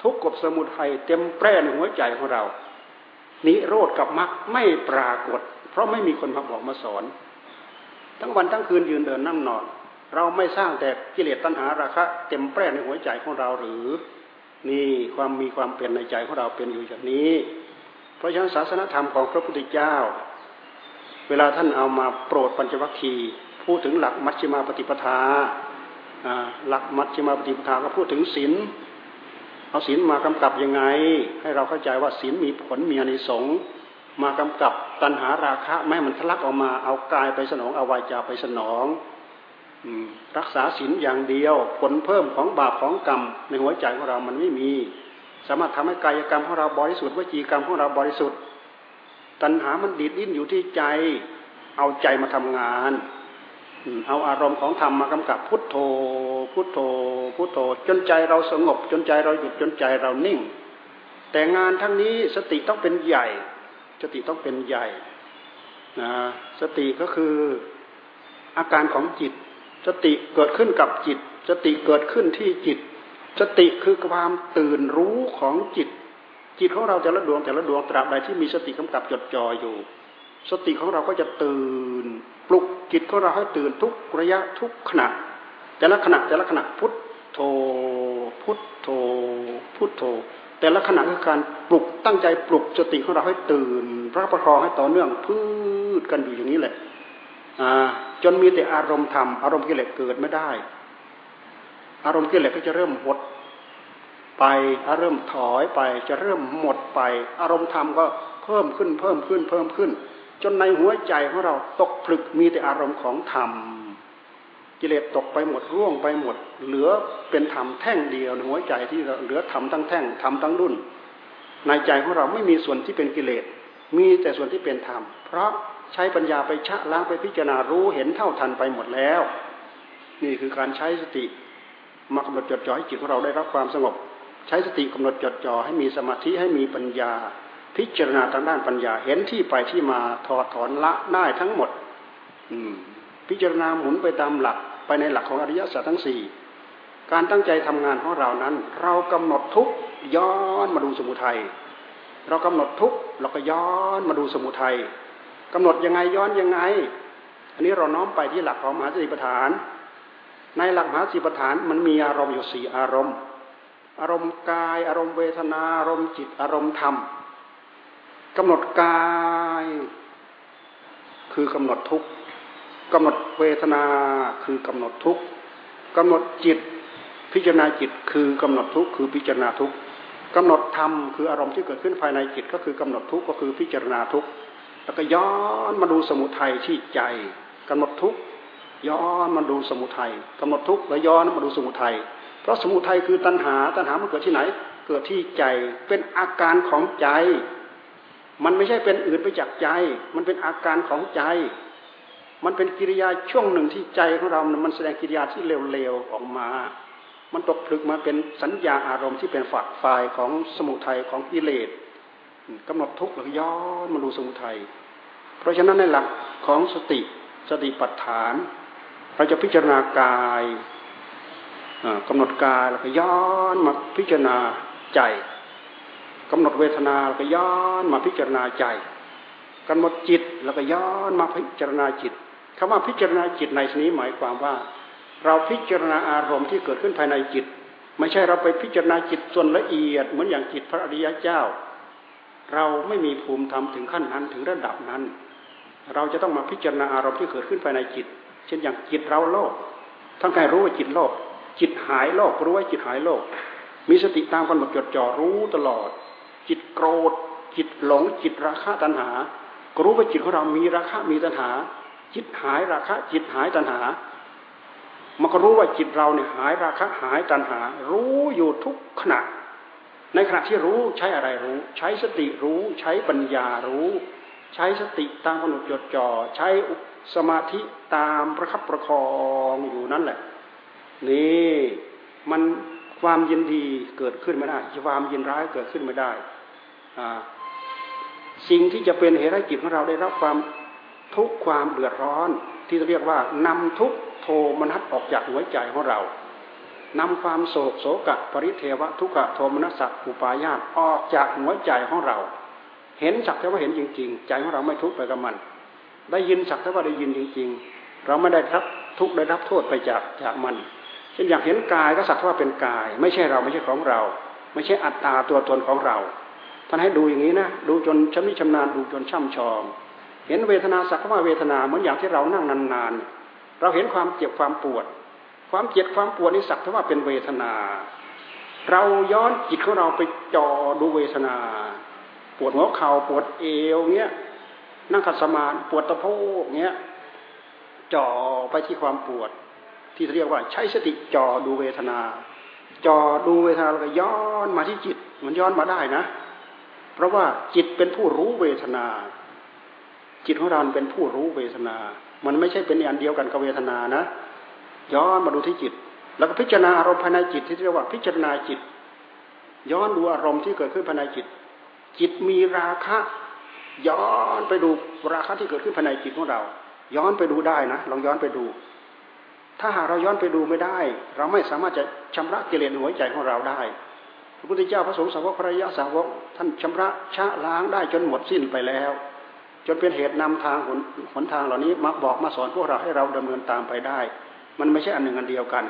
ทุกกฎสมุทัยเต็มแปร่ในหัวใจของเรา นิโรธกับมรรคไม่ปรากฏ เพราะไม่มีคนมาบอกมาสอน ทั้งวันทั้งคืนยืนเดินนั่งนอน เราไม่สร้างแต่กิเลสตัณหาราคะเต็มแปร่ในหัวใจของเราหรือ นี่ความมีความเปลี่ยนในใจของเราเป็นอยู่อย่างนี้ เพราะฉะนั้นศาสนธรรมของพระพุทธเจ้า เวลาท่านเอามาโปรดปัญจวัคคีย์พูดถึงหลักมัชฌิมาปฏิปทาหลักมัชฌิมาปฏิปทาก็พูดถึงศีลเอาศีลมากำกับยังไง ให้เราเข้าใจว่าศีลมีผลมีอนิสงส์มากำกับตัณหาราคะแม้มันทะลักออกมาเอากายไปสนองเอาวาจาไปสนอง รักษาศีลอย่างเดียว ผลเพิ่มของบาปของกรรม ในหัวใจของเรามันไม่มี สามารถทำให้กายกรรมของเราบริสุทธิ์วจีกรรมของเราบริสุทธิ์ ตัณหามันดีดดิ้นอยู่ที่ใจ เอาใจมาทำงานเอาอารมณ์ของธรรมมากำกับพุทโธ พุทโธ พุทโธ จนใจเราสงบ จนใจเราหยุดจนใจเรานิ่ง แต่งานทั้งนี้สติต้องเป็นใหญ่ สติต้องเป็นใหญ่นะสติก็คืออาการของจิต สติเกิดขึ้นกับจิต สติเกิดขึ้นที่จิต สติคือความตื่นรู้ของจิต จิตของเราแต่ละดวงแต่ละดวงตราบใดที่มีสติกำกับจดจ่ออยู่ สติของเราก็จะตื่น ปลุกจิตของเราให้ตื่นทุกระยะทุกขณะ แต่ละขณะแต่ละขณะพุทโธพุทโธพุทโธ แต่ละขณะคือการปลุกตั้งใจปลุกสติของเราให้ตื่นพระประคองให้ต่อเนื่องพืชกันอยู่อย่างนี้แหละ จนมีแต่อารมณ์ธรรมอารมณ์กิเลสเกิดไม่ได้ อารมณ์กิเลสก็จะเริ่มหดไปอารมณ์ถอยไปจะเริ่มหมดไป อารมณ์ธรรมก็เพิ่มขึ้นเพิ่มขึ้นเพิ่มขึ้น จนในหัวใจของเราตกผลึกมีแต่อารมณ์ของธรรมกิเลสตกไปหมดร่วงไปหมด เหลือเป็นธรรมแท่งเดียวในหัวใจที่เหลือธรรมทั้งแท่งธรรมทั้งรุ่น ในใจของเราไม่มีส่วนที่เป็นกิเลสมีแต่ส่วนที่เป็นธรรมเพราะ ใช้ปัญญาไปชะล้างไปพิจารณารู้เห็นเท่าทันไปหมดแล้ว นี่คือการใช้สติมากำหนดจดจ่อให้จิตของเราได้รับความสงบ ใช้สติกำหนดจดจ่อให้มีสมาธิให้มีปัญญา พิจารณาทางด้านปัญญาเห็นที่ไปที่มาถอดถอนละได้ทั้งหมด อืม พิจารณาหมุนไปตามหลักไปในหลักของอริยสัจทั้งสี่การตั้งใจทำงานของเรานั้น เรากำหนดทุกย้อนมาดูสมุทัยเรากำหนดทุกเราก็ย้อนมาดูสมุทัย กำหนดยังไงย้อนยังไง อันนี้เราน้อมไปที่หลักของมหาสติปัฏฐาน ในหลักมหาสติปัฏฐานมันมีอารมณ์อยู่สี่อารมณ์ อารมณ์กาย อารมณ์เวทนา อารมณ์จิต อารมณ์ธรรมกำหนดกาย คือกำหนดทุกกำหนดเวทนาคือกำหนดทุกกำหนดจิตพิจารณาจิตคือกำหนดทุกคือพิจารณาทุกกำหนดธรรมคืออารมณ์ที่เกิดขึ้นภายในจิตก็คือกำหนดทุกก็คือพิจารณาทุก แล้วก็ย้อนมาดูสมุทัยที่ใจกำหนดทุกย้อนมาดูสมุทัยกำหนดทุกแล้วย้อนมาดูสมุทัยเพราะสมุทัยคือตัณหา ตัณหามันเกิดที่ไหน เกิดที่ใจเป็นอาการของใจ มันไม่ใช่เป็นอื่นไปจากใจ มันเป็นอาการของใจ มันเป็นกิริยาช่วงหนึ่งที่ใจของเรา มันแสดงกิริยาที่เร็วๆออกมา มันตกผลึกมาเป็นสัญญาอารมณ์ที่เป็นฝักฝ่ายของสมุทัยของกิเลส กำหนดทุกข์หรือย้อนมาดูสมุทัยเพราะฉะนั้นในหลักของสติสติปัฏฐาน เราจะพิจารณากายกำหนดกายแล้วก็ย้อนมาพิจารณาใจกำหนดเวทนาแล้วก็ย้อนมาพิจารณาใจกำหนดจิตแล้วก็ย้อนมาพิจารณาจิตคำว่าพิจารณาจิตในที่นี้หมายความว่า เราพิจารณาอารมณ์ที่เกิดขึ้นภายในจิต ไม่ใช่เราไปพิจารณาจิตส่วนละเอียดเหมือนอย่างจิตพระอริยเจ้า เราไม่มีภูมิธรรมถึงขั้นนั้นถึงระดับนั้น เราจะต้องมาพิจารณาอารมณ์ที่เกิดขึ้นภายในจิต เช่นอย่างจิตเราโลกทั้งกายรู้ว่าจิตโลกจิตหายโลกรู้ว่าจิตหายโลกมีสติตามกำหนดจดจ่อรู้ตลอด จิตโกรธ จิตหลง จิตราคะตัณหากรู้ว่าจิตของเรามีราคะมีตัณหา จิตหายราคะ จิตหายตัณหา มันก็รู้ว่าจิตเราเนี่ยหายราคะหายตัณหา รู้อยู่ทุกขณะ ในขณะที่รู้ใช้อะไรรู้ ใช้สติรู้ ใช้ปัญญารู้ ใช้สติตามกำหนดจดจ่อใช้สมาธิตามประคับประคองอยู่นั่นแหละ นี่มันความยินดีเกิดขึ้นไม่ได้ความยินร้ายเกิดขึ้นไม่ได้สิ่งที่จะเป็นเหตุให้จิตของเราได้รับความทุกข์ความเดือดร้อน ที่เรียกว่านำทุกโทมนัสออกจากหัวใจของเรา นำความโศกโศกะปริเทวะทุกขโทมนัสสะอุปายาตออกจากหัวใจของเรา เห็นสักแต่ว่าเห็นจริง ๆ ใจของเราไม่ทุกข์ไปกับมัน ได้ยินสักแต่ว่าได้ยินจริง ๆ เราไม่ได้รับทุกข์ได้รับโทษไปจากจากมันเช่นอย่ากเห็นกายก็สักแต่ว่าเป็นกาย ไม่ใช่เราไม่ใช่ของเรา ไม่ใช่อัตตาตัวตนของเราท่านให้ดูอย่างนี้นะดูจนชำนิชำนาญดูจนช่ำชอง เห็นเวทนาสักว่าเวทนาเหมือนอย่างที่เรานั่งนานๆเราเห็นความเจ็บความปวด ความเจ็บความปวดนี่สักแต่ว่าเป็นเวทนา เราย้อนจิตของเราไปจ่อดูเวทนา ปวดหัวเข่าปวดเอวเงี้ยนั่งขัดสมาธิปวดตะโพกเงี้ยจ่อไปที่ความปวด ที่เรียกว่าใช้สติจ่อดูเวทนาจ่อดูเวทนาแล้วก็ย้อนมาที่จิต มันย้อนมาได้นะ เพราะว่าจิตเป็นผู้รู้เวทนา จิตของเราเป็นผู้รู้เวทนา มันไม่ใช่เป็นอันเดียวกันกับเวทนานะ ย้อนมาดูที่จิต แล้วก็พิจารณาอารมณ์ภายในจิตที่เรียกว่าพิจารณาจิต ย้อนดูอารมณ์ที่เกิดขึ้นภายในจิต จิตมีราคะ ย้อนไปดูราคะที่เกิดขึ้นภายในจิตของเรา ย้อนไปดูได้นะลองย้อนไปดู ถ้าหากเราย้อนไปดูไม่ได้ เราไม่สามารถจะชำระกิเลสหัวใจของเราได้พระพุทธเจ้าพระสงฆ์สาวกพระยาสาวกท่านชำระชะล้างได้จนหมดสิ้นไปแล้ว จนเป็นเหตุนำทางหนหนทางเหล่านี้มาบอกมาสอนพวกเราให้เราดำเนินตามไปได้ มันไม่ใช่อันหนึ่งอันเดียวกัน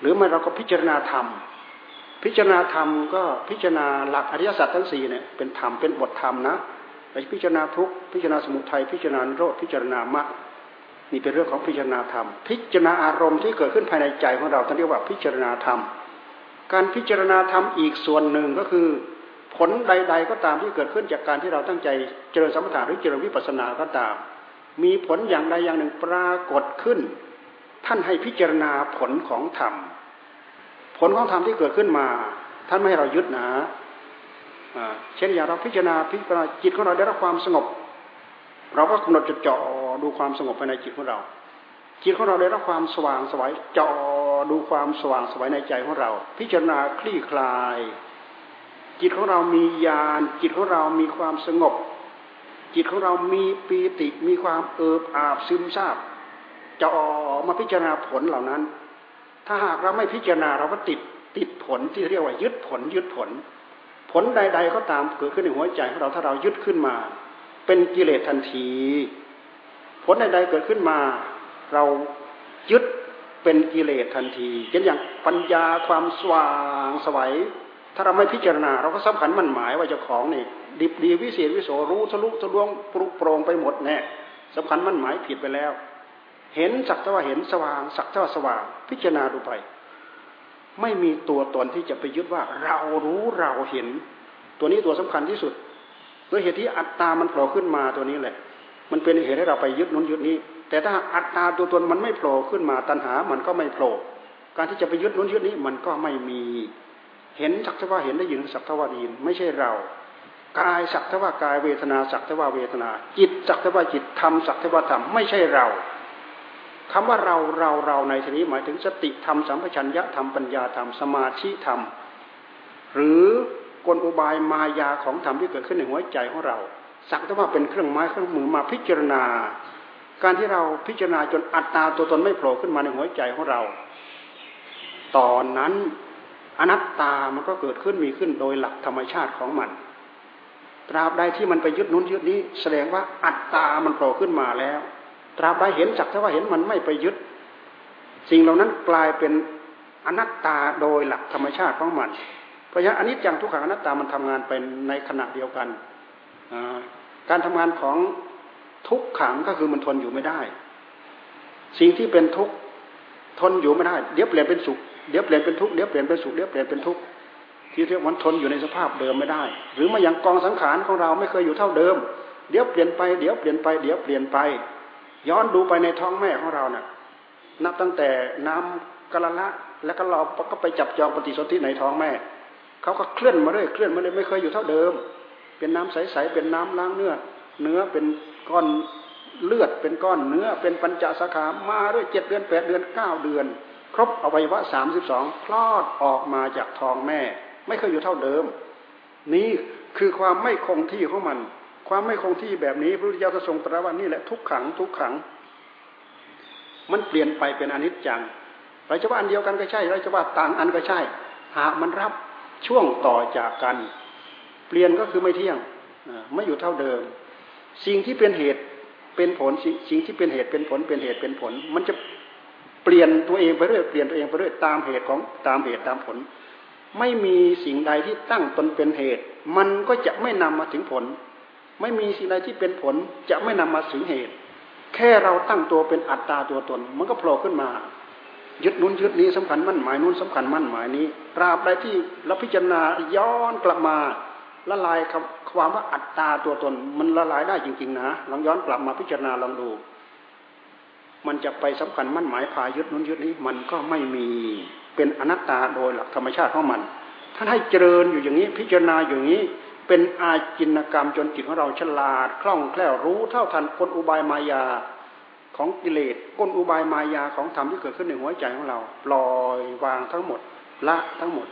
หรือไม่เราก็พิจารณาธรรม พิจารณาธรรมก็พิจารณาหลักอริยสัจทั้งสี่เนี่ยเป็นธรรมเป็นบทธรรมนะไปพิจารณาทุกพิจารณาสมุทัยพิจารณาโรธพิจารณามรรคนี่เป็นเรื่องของพิจารณาธรรม พิจารณาอารมณ์ที่เกิดขึ้นภายในใจของเราท่านเรียกว่าพิจารณาธรรม การพิจารณาธรรมอีกส่วนหนึ่งก็คือ ผลใด ๆ ก็ตามที่เกิดขึ้นจากการที่เราตั้งใจเจริญสมถะหรือเจริญวิปัสสนาก็ตาม มีผลอย่างใดอย่างหนึ่งปรากฏขึ้น ท่านให้พิจารณาผลของธรรม ผลของธรรมที่เกิดขึ้นมา ท่านไม่ให้เรายึดนะเช่นอย่างเราพิจารณาพิจารณาจิตของเราได้รับความสงบ เราก็กำหนดจดจ่อดูความสงบภายในจิตของเรา จิตของเราได้รับความสว่างสวัยจ่อดูความสว่างสวัยในใจของเรา พิจารณาคลี่คลาย จิตของเรามีญาณจิตของเรามีความสงบ จิตของเรามีปีติมีความเอิบอาบซึมซาบ จะออกมาพิจารณาผลเหล่านั้น ถ้าหากเราไม่พิจารณาเราก็ติดติดผลที่เรียกว่ายึดผลยึดผล ผลใด ๆ ก็ตามเกิดขึ้นในหัวใจของเราถ้าเรายึดขึ้นมา เป็นกิเลสทันที ผลใด ๆ เกิดขึ้นมา เรายึดเป็นกิเลสทันทีเช่นอย่างปัญญาความสว่างสวัยถ้าเราไม่พิจารณา เราก็สำคัญมั่นหมายว่าเจ้าของนี่ดิบดีวิเศษวิโสรู้ทะลุทะลวงปรุโปรงไปหมดแน่สำคัญมั่นหมายผิดไปแล้ว เห็นสักแต่ว่าเห็นสว่าง สักแต่ว่าสว่าง พิจารณาดูไป ไม่มีตัวตนที่จะไปยึดว่า เรารู้เราเห็น ตัวนี้ตัวสำคัญที่สุดด้วยเหตุที่อัตตามันโผล่ขึ้นมาตัวนี้แหละ มันเป็นเหตุให้เราไปยึดนู้นยึดนี้ แต่ถ้าอัตตาตัวตนมันไม่โผล่ขึ้นมาตัณหา มันก็ไม่โผล่การที่จะไปยึดนู้นยึดนี้มันก็ไม่มี เห็นสักทว่าเห็นได้ยินสักทว่าได้ยิน ไม่ใช่เรากายสักทว่ากายเวทนาสักทว่าเวทนา จิตสักทว่าจิตธรรมสักทว่าธรรมไม่ใช่เรา คำว่าเราเราเราในที่นี้หมายถึงสติธรรมสัมปชัญญะธรรมปัญญาธรรมสมาธิธรรม หรือกลอุบายมายาของธรรมที่เกิดขึ้นในหัวใจของเรา สักทว่าเป็นเครื่องไม้เครื่องมือมาพิจารณา การที่เราพิจารณาจนอัตตาตัวตนไม่โผล่ขึ้นมาในหัวใจของเรา ตอนนั้นอนัตตามันก็เกิดขึ้นมีขึ้นโดยหลักธรรมชาติของมันตราบใดที่มันไปยึดนู้นยึดนี้ แสดงว่าอัตตามันโผล่ขึ้นมาแล้ว ตราบใดเห็นจักถ้าว่าเห็นมันไม่ไปยึด สิ่งเหล่านั้นกลายเป็นอนัตตาโดยหลักธรรมชาติของมัน เพราะฉะนั้นอนิจจังทุกขังอนัตตามันทำงานเป็นในขณะเดียวกัน การทำงานของทุกขังก็คือมันทนอยู่ไม่ได้ สิ่งที่เป็นทุกทนอยู่ไม่ได้ เดี๋ยวเปลี่ยนเป็นสุข เดี๋ยวเปลี่ยนเป็นทุกข์เดี๋ยวเปลี่ยนเป็นสุข เดี๋ยวเปลี่ยนเป็นทุกข์ที่เรียกมันทนอยู่ในสภาพเดิมไม่ได้ หรือมาอย่างกองสังขารของเราไม่เคยอยู่เท่าเดิม เดี๋ยวเปลี่ยนไป เดี๋ยวเปลี่ยนไป เดี๋ยวเปลี่ยนไป ย้อนดูไปในท้องแม่ของเราเนะ่ยนับตั้งแต่น้ำกะละละ แล้วก็เราก็ไปจับจองปฏิสนธิในท้องแม่เขาก็เคลื่อนมาเรื่อยเคลื่อนมาเรื่อยไม่เคยอยู่เท่าเดิม เป็นน้ำใสๆเป็นน้ำล้างเนื้อ เนื้อเป็นก้อนเลือดเป็นก้อนเนื้อเป็นปัญจสาขามาด้วยเจ็ดเดือนแปดเดือนเก้าเดือน ครบอวัยวะสามสิบสองคลอดออกมาจากท้องแม่ ไม่เคยอยู่เท่าเดิม นี่คือความไม่คงที่ของมัน ความไม่คงที่แบบนี้พระพุทธเจ้าทรงตรัสว่านี่แหละทุกขังทุกขัง มันเปลี่ยนไปเป็นอนิจจังเราจะว่าอันเดียวกันก็ใช่เราจะว่าต่างอันก็ใช่ หากมันรับช่วงต่อจากกัน เปลี่ยนก็คือไม่เที่ยงไม่อยู่เท่าเดิม สิ่งที่เป็นเหตุเป็นผลสิ่งที่เป็นเหตุเป็นผลเป็นเหตุเป็นผล มันจะเปลี่ยนตัวเองไปเรื่อยเปลี่ยนตัวเองไปเรื่อยตามเหตุของตามเหตุตามผล ไม่มีสิ่งใดที่ตั้งตนเป็นเหตุ มันก็จะไม่นำมาถึงผล ไม่มีสิ่งใดที่เป็นผลจะไม่นำมาถึงเหตุ แค่เราตั้งตัวเป็นอัตตาตัวตน มันก็โผล่ขึ้นมา ยึดนู้นยึดนี้สำคัญมั่นหมายนู้นสำคัญมั่นหมายนี้ตราบใดที่เราพิจารณาย้อนกลับมาละลายความว่าอัตตาตัวตน มันละลายได้จริงๆนะลองย้อนกลับมาพิจารณาลองดู มันจะไปสำคัญมั่นหมายพายึดนู้นยึดนี้มันก็ไม่มีเป็นอนัตตาโดยหลักธรรมชาติของมันท่านให้เจริญอยู่อย่างนี้พิจารณาอย่างนี้ เป็นอาจินกรรมจนจิตของเราฉลาด คล่องแคล่วรู้เท่าทันกลอุบายมายาของกิเลสกลอุบายมายาของธรรมที่เกิดขึ้นในหัวใจของเราปล่อยวางทั้งหมดละทั้งหมด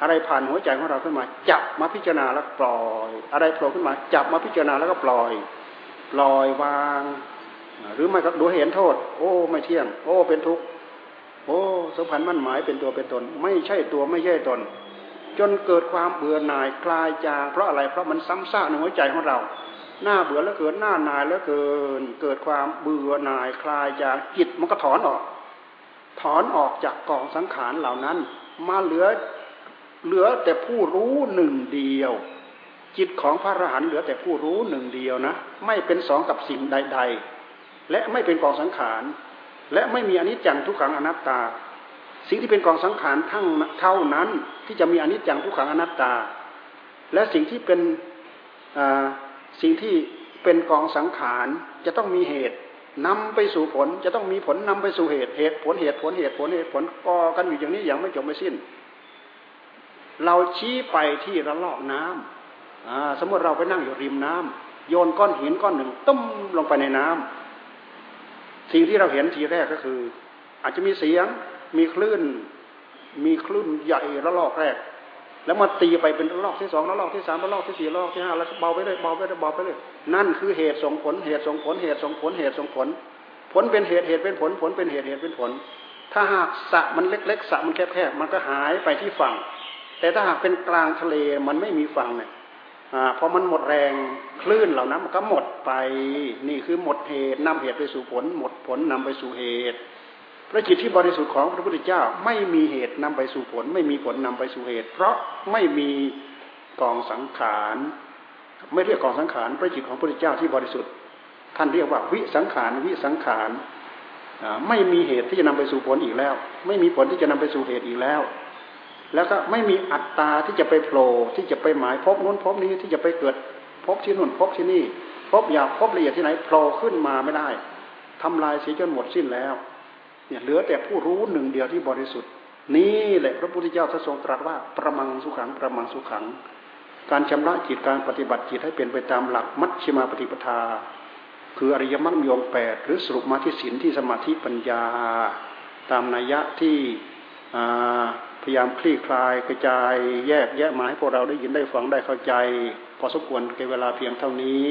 อะไรผ่านหัวใจของเราขึ้นมาจับมาพิจารณาแล้วปล่อย อะไรโผล่ขึ้นมาจับมาพิจารณาแล้วก็ปล่อย ปล่อยวาง หรือไม่ก็ดูเห็นโทษ โอ้ไม่เที่ยง โอ้เป็นทุกข์โอ้สัมพันธ์มั่นหมายเป็นตัวเป็นตน ไม่ใช่ตัวไม่ใช่ตน จนเกิดความเบื่อหน่ายคลายจางเพราะอะไรเพราะมันซ้ำซากในหัวใจของเราหน้าเบื่อแล้วเกิดหน้านายแล้วเกิน เกิดความเบื่อหน่ายคลายจางจิตมันก็ถอนออก ถอนออกจากกองสังขารเหล่านั้น มาเหลือเหลือแต่ผู้รู้หนึ่งเดียว จิตของพระอรหันต์เหลือแต่ผู้รู้หนึ่งเดียวนะ ไม่เป็นสองกับสิ่งใด ๆ และไม่เป็นกองสังขาร และไม่มีอนิจจังทุกขังอนัตตา สิ่งที่เป็นกองสังขารทั้งเท่านั้นที่จะมีอนิจจังทุกขังอนัตตา และสิ่งที่เป็นสิ่งที่เป็นกองสังขารจะต้องมีเหตุนำไปสู่ผลจะต้องมีผลนำไปสู่เหตุเหตุผลเหตุผลเหตุผลเหตุผลก่อกันอยู่อย่างนี้อย่างไม่จบไม่สิ้น เราชี้ไปที่ระลอกน้ำสมมติเราไปนั่งอยู่ริมน้ำโยนก้อนหินก้อนหนึ่งต้มลงไปในน้ำสิ่งที่เราเห็นทีแรกก็คือ อาจจะมีเสียง มีคลื่น มีคลื่นใหญ่ระลอกแรก แล้วมาตีไปเป็นรอบที่สองรอบที่สามรอบที่สี่รอบที่ห้าแล้วเบาไปเลยเบาไปเลยเบาไปเลยนั่นคือเหตุส่งผลเหตุส่งผลเหตุส่งผลเหตุส่งผล ผลเป็นเหตุเหตุเป็นผลผลเป็นเหตุเหตุเป็นผล ถ้าหากสะมันเล็กๆสะมันแคบๆมันก็หายไปที่ฝั่ง แต่ถ้าหากเป็นกลางทะเลมันไม่มีฝั่งเนี่ยพอมันหมดแรงคลื่นเหล่านั้นมันก็หมดไป นี่คือหมดเหตุนำเหตุไปสู่ผล หมดผลนำไปสู่เหตุ พระจิตที่บริสุทธิ์ของพระพุทธเจ้าไม่มีเหตุนำไปสู่ผล ไม่มีผลนำไปสู่เหตุ เพราะไม่มีกองสังขารไม่เรียกกองสังขารพระจิตของพระพุทธเจ้าที่บริสุทธิ์ ท่านเรียกว่าวิสังขารวิสังขารไม่มีเหตุที่จะนำไปสู่ผลอีกแล้ว ไม่มีผลที่จะนำไปสู่เหตุอีกแล้ว แล้วก็ไม่มีอัตตาที่จะไปโผล่ที่จะไปหมายพบนู้นพบนี้ที่จะไปเกิดพบที่นู่นพบที่นี่ พบอยากพบละเอียดที่ไหนโผล่ขึ้นมาไม่ได้ทำลายเสียจนหมดสิ้นแล้ว เนี่ยเหลือแต่ผู้รู้หนึ่งเดียวที่บริสุทธิ์ นี่แหละพระพุทธเจ้าทรงตรัสว่าประมังสุขังประมังสุขัง การชำระจิตการปฏิบัติจิตให้เป็นไปตามหลักมัชฌิมาปฏิปทา คืออริยมรรคมีองแปดหรือสรุปมาที่ศีลที่สมาธิปัญญา ตามนัยยะที่พยายามคลี่คลายกระจายแยกแยะมาให้พวกเราได้ยินได้ฟังได้เข้าใจ พอสมควรในเวลาเพียงเท่านี้